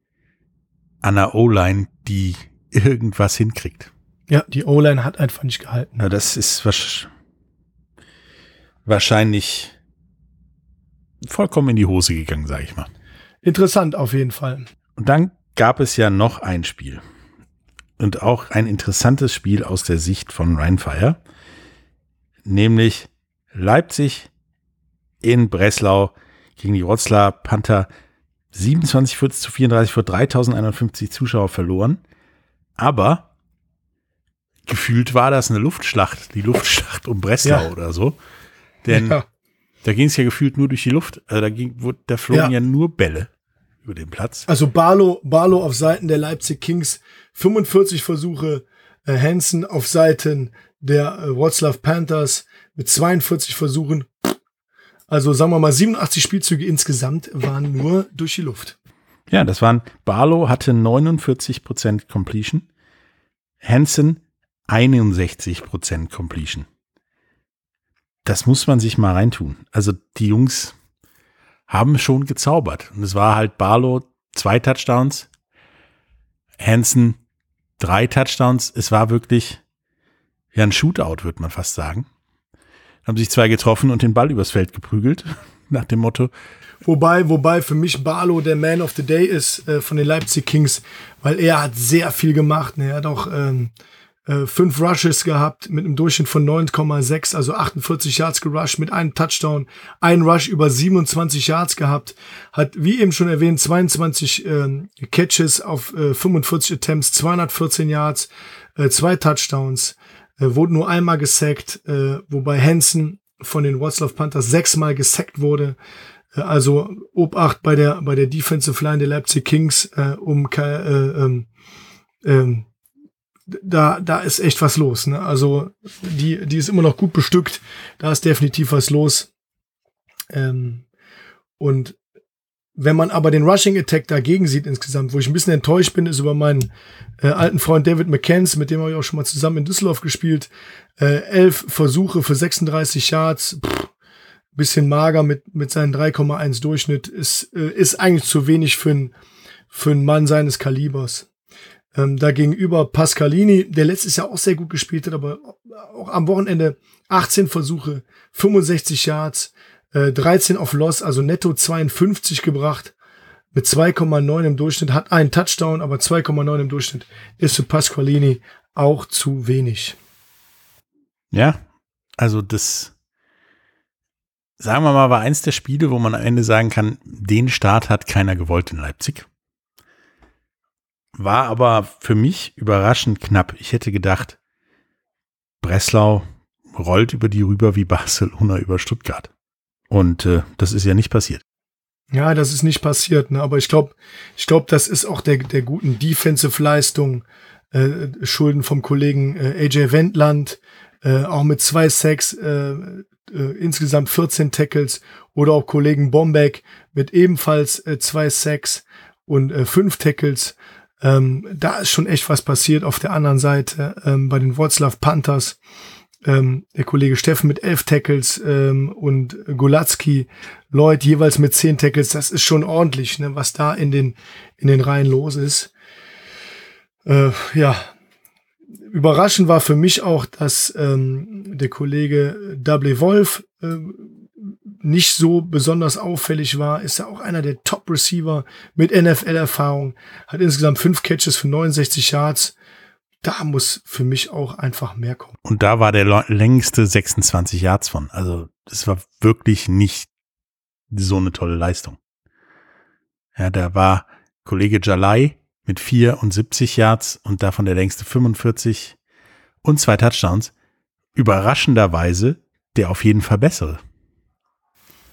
an der O-Line, die irgendwas hinkriegt. Ja, die O-Line hat einfach nicht gehalten. Na, das ist wahrscheinlich vollkommen in die Hose gegangen, sage ich mal. Interessant auf jeden Fall. Und dann gab es ja noch ein Spiel. Und auch ein interessantes Spiel aus der Sicht von Rheinfire. Nämlich Leipzig in Breslau gegen die Wroclaw Panther 27 zu 34 vor 3051 Zuschauer verloren. Aber gefühlt war das eine Luftschlacht, die Luftschlacht um Breslau Ja. oder so. Denn Ja. da ging es ja gefühlt nur durch die Luft. Also da, ging, da flogen Ja. ja nur Bälle über den Platz. Also Barlow, Barlow auf Seiten der Leipzig Kings 45 Versuche, äh, Hansen auf Seiten der äh, Wroclaw Panthers mit 42 Versuchen. Also sagen wir mal 87 Spielzüge insgesamt waren nur durch die Luft. Ja, das waren, Barlow hatte 49% Completion, Hansen 61% Completion. Das muss man sich mal reintun. Also die Jungs haben schon gezaubert. Und es war halt Barlow zwei Touchdowns, Hansen drei Touchdowns. Es war wirklich ja ein Shootout, würde man fast sagen. Haben sich zwei getroffen und den Ball übers Feld geprügelt. Nach dem Motto, Wobei, wobei für mich Barlow der Man of the Day ist äh, von den Leipzig Kings, weil er hat sehr viel gemacht. Ne? Er hat auch ähm, äh, fünf Rushes gehabt mit einem Durchschnitt von 9,6, also 48 Yards gerusht mit einem Touchdown, ein Rush über 27 Yards gehabt, hat wie eben schon erwähnt 22 ähm, Catches auf äh, 45 Attempts, 214 Yards, äh, zwei Touchdowns, äh, wurde nur einmal gesackt, äh, wobei Hansen von den Wroclaw Panthers sechsmal gesackt wurde. Äh, Also Obacht bei der bei der Defensive Line der Leipzig Kings äh, um äh, ähm, ähm, da da ist echt was los. Ne? Also die die ist immer noch gut bestückt. Da ist definitiv was los. Ähm, und wenn man aber den Rushing Attack dagegen sieht insgesamt, wo ich ein bisschen enttäuscht bin, ist über meinen äh, alten Freund David McCanns, mit dem habe ich auch schon mal zusammen in Düsseldorf gespielt. Äh, elf Versuche für 36 Yards, pff, bisschen mager mit, mit seinen 3,1 Durchschnitt, ist, äh, ist eigentlich zu wenig für einen für einen Mann seines Kalibers. Ähm, dagegenüber Pascalini, der letztes Jahr auch sehr gut gespielt hat, aber auch am Wochenende 18 Versuche, 65 Yards, äh, 13 auf Loss, also netto 52 gebracht mit 2,9 im Durchschnitt, hat einen Touchdown, aber 2,9 im Durchschnitt ist für Pasqualini auch zu wenig. Ja, also das, sagen wir mal, war eins der Spiele, wo man am Ende sagen kann, den Start hat keiner gewollt in Leipzig. War aber für mich überraschend knapp. Ich hätte gedacht, Breslau rollt über die rüber wie Barcelona über Stuttgart. Und äh, das ist ja nicht passiert. Ja, das ist nicht passiert, ne? aber ich glaube, ich glaube, das ist auch der, der guten Defensive-Leistung äh, Schulden vom Kollegen äh, AJ Wendland, äh, auch mit zwei Sacks, äh, äh, insgesamt 14 Tackles oder auch Kollegen Bombeck mit ebenfalls äh, zwei Sacks und äh, fünf Tackles. Ähm, da ist schon echt was passiert auf der anderen Seite ähm, bei den Wroclaw Panthers ähm, der Kollege Steffen mit elf Tackles ähm, und Golatzki, Lloyd jeweils mit zehn Tackles. Das ist schon ordentlich, ne, was da in den, in den Reihen los ist. Äh, ja, überraschend war für mich auch, dass ähm, der Kollege W. Wolf äh, nicht so besonders auffällig war, ist ja auch einer der Top-Receiver mit NFL-Erfahrung, hat insgesamt fünf Catches für 69 Yards, da muss für mich auch einfach mehr kommen. Und da war der längste 26 Yards von. Also das war wirklich nicht so eine tolle Leistung. Ja, da war Kollege Jalai mit 74 Yards und davon der längste 45 und zwei Touchdowns. Überraschenderweise der auf jeden Fall bessere.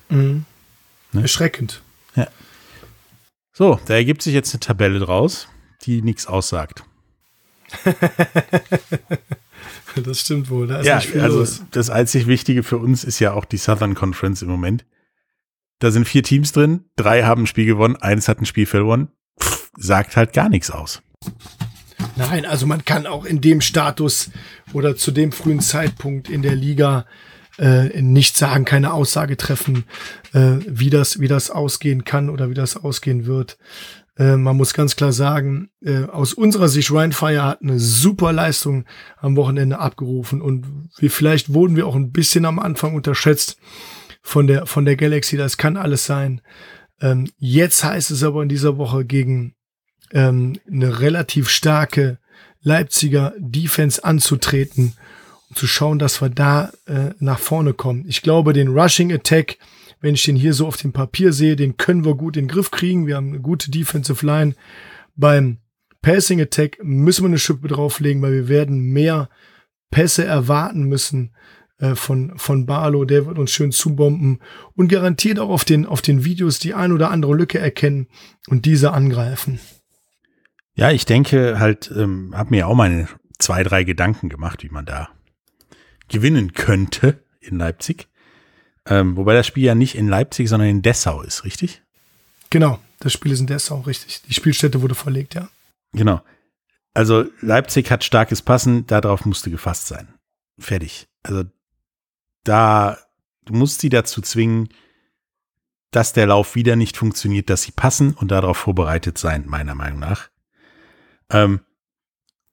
Mhm. Ne? Erschreckend. Ja. So, da ergibt sich jetzt eine Tabelle draus, die nichts aussagt. das stimmt wohl. Da ja, also los. das einzig Wichtige für uns ist ja auch die Southern Conference im Moment. Da sind vier Teams drin, drei haben ein Spiel gewonnen, eins hat ein Spiel verloren. Pff, sagt halt gar nichts aus. Nein, also man kann auch in dem Status oder zu dem frühen Zeitpunkt in der Liga äh, nicht sagen, keine Aussage treffen, äh, wie das, wie das ausgehen kann oder wie das ausgehen wird. Äh, man muss ganz klar sagen, äh, aus unserer Sicht, Ryan Fire hat eine super Leistung am Wochenende abgerufen und wir, vielleicht wurden wir auch ein bisschen am Anfang unterschätzt von der, von der Galaxy. Das kann alles sein. Ähm, jetzt heißt es aber in dieser Woche gegen ähm, eine relativ starke Leipziger Defense anzutreten und zu schauen, dass wir da äh, nach vorne kommen. Ich glaube, den Rushing Attack wenn ich den hier so auf dem Papier sehe, den können wir gut in den Griff kriegen. Wir haben eine gute Defensive Line. Beim Passing Attack müssen wir eine Schippe drauflegen, weil wir werden mehr Pässe erwarten müssen äh, von, von Barlow. Der wird uns schön zubomben und garantiert auch auf den, auf den Videos die ein oder andere Lücke erkennen und diese angreifen. Ja, ich denke halt, ähm, habe mir auch meine zwei, drei Gedanken gemacht, wie man da gewinnen könnte in Leipzig. Ähm, wobei das Spiel ja nicht in Leipzig, sondern in Dessau ist, richtig? Genau, das Spiel ist in Dessau, richtig. Die Spielstätte wurde verlegt, ja. Genau. Also Leipzig hat starkes Passen, darauf musste gefasst sein. Fertig. Also da, du musst sie dazu zwingen, dass der Lauf wieder nicht funktioniert, dass sie passen und darauf vorbereitet sein, meiner Meinung nach. Ähm,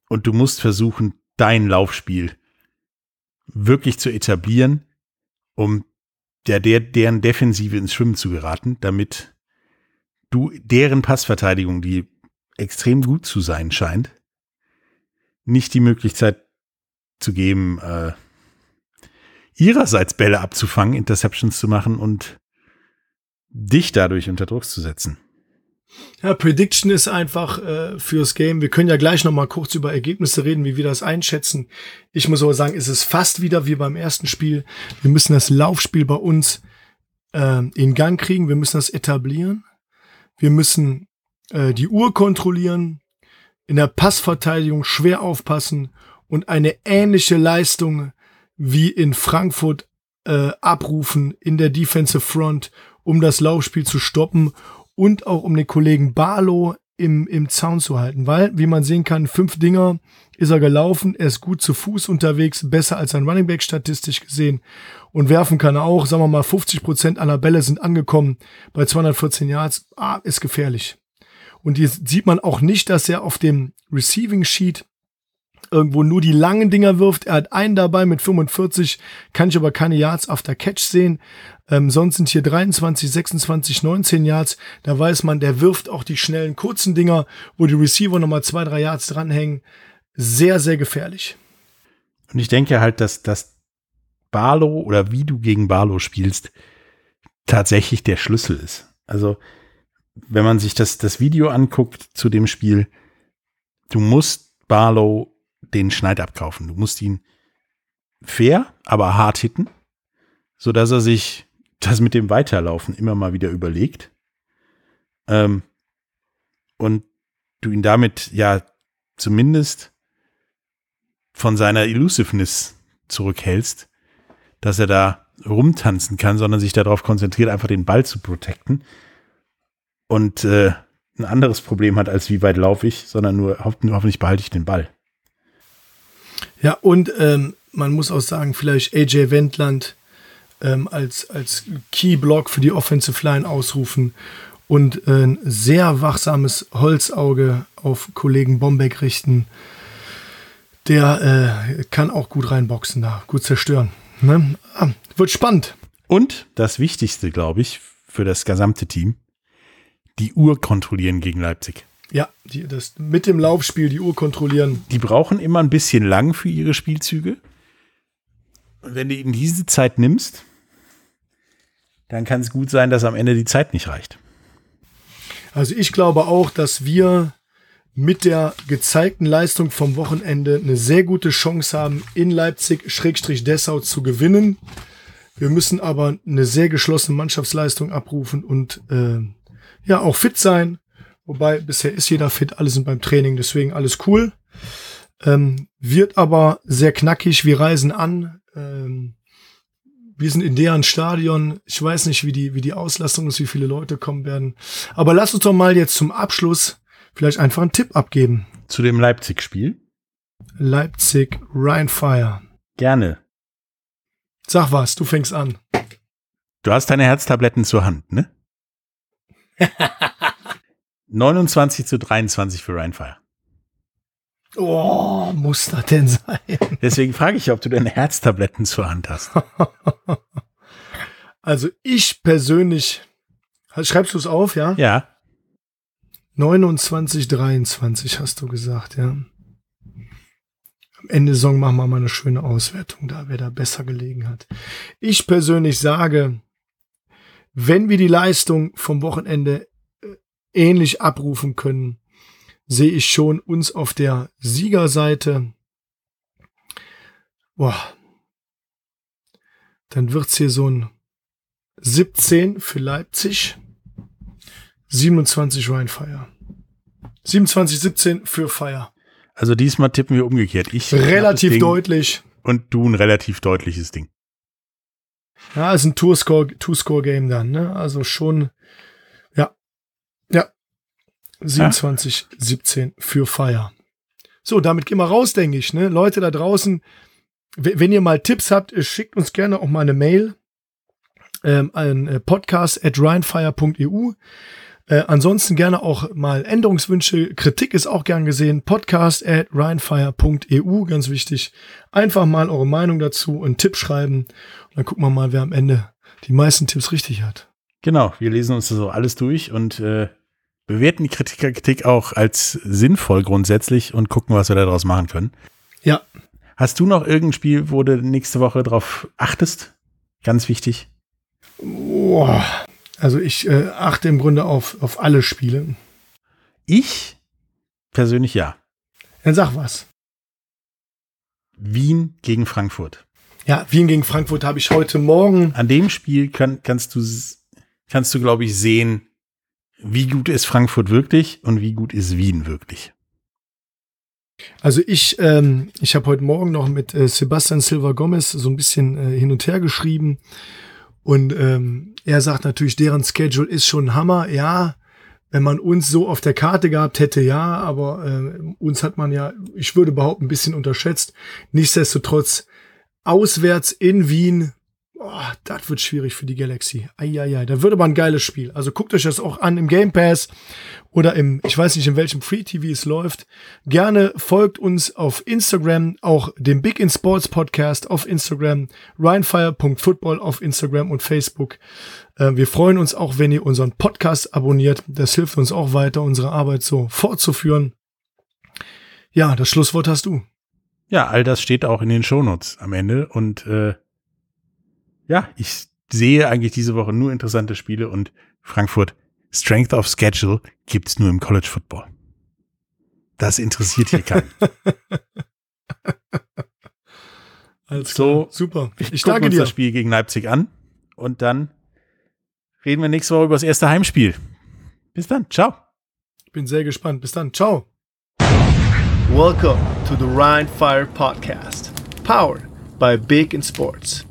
und du musst versuchen, dein Laufspiel wirklich zu etablieren, um der, der, deren Defensive ins Schwimmen zu geraten, damit du deren Passverteidigung, die extrem gut zu sein scheint, nicht die Möglichkeit zu geben, äh, ihrerseits Bälle abzufangen, Interceptions zu machen und dich dadurch unter Druck zu setzen. Ja, Prediction ist einfach äh, fürs Game. Wir können ja gleich noch mal kurz über Ergebnisse reden, wie wir das einschätzen. Ich muss aber sagen, es ist fast wieder wie beim ersten Spiel. Wir müssen das Laufspiel bei uns äh, in Gang kriegen. Wir müssen das etablieren. Wir müssen äh, die Uhr kontrollieren, in der Passverteidigung schwer aufpassen und eine ähnliche Leistung wie in Frankfurt äh, abrufen in der Defensive Front, um das Laufspiel zu stoppen und auch um den Kollegen Barlow im, im Zaun zu halten, weil, wie man sehen kann, fünf Dinger ist er gelaufen, er ist gut zu Fuß unterwegs, besser als ein Running Back statistisch gesehen. Und werfen kann er auch, sagen wir mal, 50 Prozent aller Bälle sind angekommen bei 214 Yards, ah, ist gefährlich. Und hier sieht man auch nicht, dass er auf dem Receiving Sheet irgendwo nur die langen Dinger wirft. Er hat einen dabei mit 45, kann ich aber keine Yards after Catch sehen. Ähm, sonst sind hier 23, 26, 19 Yards. Da weiß man, der wirft auch die schnellen kurzen Dinger, wo die Receiver nochmal zwei, drei Yards dranhängen. Sehr, sehr gefährlich. Und ich denke halt, dass das Barlow oder wie du gegen Barlow spielst, tatsächlich der Schlüssel ist. Also, wenn man sich das, das Video anguckt zu dem Spiel, du musst Barlow den Schneid abkaufen. Du musst ihn fair, aber hart hitten, so dass er sich das mit dem Weiterlaufen immer mal wieder überlegt. Ähm, und du ihn damit ja zumindest von seiner Elusiveness zurückhältst, dass er da rumtanzen kann, sondern sich darauf konzentriert, einfach den Ball zu protecten. Und äh, ein anderes Problem hat, als wie weit laufe ich, sondern nur hoffentlich behalte ich den Ball. Ja, und ähm, man muss auch sagen, vielleicht AJ Wendland ähm, als, als Key-Block für die Offensive Line ausrufen und äh, ein sehr wachsames Holzauge auf Kollegen Bombeck richten. Der äh, kann auch gut reinboxen da, gut zerstören. Ne? Ah, wird spannend. Und das Wichtigste, glaube ich, für das gesamte Team, die Uhr kontrollieren gegen Leipzig. Ja, die, das mit dem Laufspiel die Uhr kontrollieren. Die brauchen immer ein bisschen lang für ihre Spielzüge. Und wenn du ihnen diese Zeit nimmst, dann kann es gut sein, dass am Ende die Zeit nicht reicht. Also ich glaube auch, dass wir mit der gezeigten Leistung vom Wochenende eine sehr gute Chance haben, in Leipzig-Dessau zu gewinnen. Wir müssen aber eine sehr geschlossene Mannschaftsleistung abrufen und äh, ja auch fit sein. Wobei bisher ist jeder fit, alle sind beim Training, deswegen alles cool. Ähm, wird aber sehr knackig, wir reisen an. Ähm, wir sind in deren Stadion. Ich weiß nicht, wie die, wie die Auslastung ist, wie viele Leute kommen werden. Aber lass uns doch mal jetzt zum Abschluss vielleicht einfach einen Tipp abgeben. Zu dem Leipzig-Spiel? Leipzig Rhein Fire. Gerne. Sag was, du fängst an. Du hast deine Herztabletten zur Hand, ne? 29 zu 23 für Rheinfire. Oh, muss das denn sein? Deswegen frage ich, ob du deine Herztabletten zur Hand hast. Also ich persönlich, schreibst du es auf, ja? Ja. 29, 23 hast du gesagt, ja. Am Ende der Saison machen wir mal eine schöne Auswertung da, wer da besser gelegen hat. Ich persönlich sage, wenn wir die Leistung vom Wochenende ähnlich abrufen können, sehe ich schon uns auf der Siegerseite. Boah. Dann wird's hier so ein 17 für Leipzig, 27 Rheinfire. 27, 17 für Fire. Also diesmal tippen wir umgekehrt. Ich relativ deutlich. Und du ein relativ deutliches Ding. Ja, ist ein Two-Score-Game Two dann, ne? Also schon. Ja, 27, ja. 17 für Fire. So, damit gehen wir raus, denke ich. Ne? Leute da draußen, wenn ihr mal Tipps habt, schickt uns gerne auch mal eine Mail ähm, an äh, podcast at rheinfire.eu. Äh, ansonsten gerne auch mal Änderungswünsche. Kritik ist auch gern gesehen. Podcast at rheinfire.eu, ganz wichtig. Einfach mal eure Meinung dazu und Tipp schreiben. Und dann gucken wir mal, wer am Ende die meisten Tipps richtig hat. Genau, wir lesen uns so alles durch und äh, bewerten die Kritikerkritik auch als sinnvoll grundsätzlich und gucken, was wir daraus machen können. Ja. Hast du noch irgendein Spiel, wo du nächste Woche drauf achtest? Ganz wichtig. Boah. Also ich äh, achte im Grunde auf, auf alle Spiele. Ich persönlich ja. Dann sag was. Wien gegen Frankfurt. Ja, Wien gegen Frankfurt habe ich heute Morgen. An dem Spiel kann, kannst du, kannst du, glaube ich, sehen, wie gut ist Frankfurt wirklich und wie gut ist Wien wirklich? Also ich, ähm, ich habe heute Morgen noch mit äh, Sebastian Silva Gomez so ein bisschen äh, hin und her geschrieben und ähm, er sagt natürlich, deren Schedule ist schon Hammer, ja, wenn man uns so auf der Karte gehabt hätte, ja, aber äh, uns hat man ja, ich würde behaupten, ein bisschen unterschätzt. Nichtsdestotrotz, auswärts in Wien, oh, das wird schwierig für die Galaxy. Eieiei, da wird aber ein geiles Spiel. Also guckt euch das auch an im Game Pass oder im, ich weiß nicht, in welchem Free TV es läuft. Gerne folgt uns auf Instagram, auch dem Big in Sports Podcast auf Instagram, ryanfire.football auf Instagram und Facebook. Äh, wir freuen uns auch, wenn ihr unseren Podcast abonniert. Das hilft uns auch weiter, unsere Arbeit so fortzuführen. Ja, das Schlusswort hast du. Ja, all das steht auch in den Shownotes am Ende. Und äh, ja, ich sehe eigentlich diese Woche nur interessante Spiele und Frankfurt Strength of Schedule gibt's nur im College Football. Das interessiert hier keinen. Alles So, klar. super. Ich Ich danke uns dir. das Spiel gegen Leipzig an und dann reden wir nächste Woche über das erste Heimspiel. Bis dann. Ciao. Ich bin sehr gespannt. Bis dann. Ciao. Welcome to the Rhine Fire Podcast, powered by Big in Sports.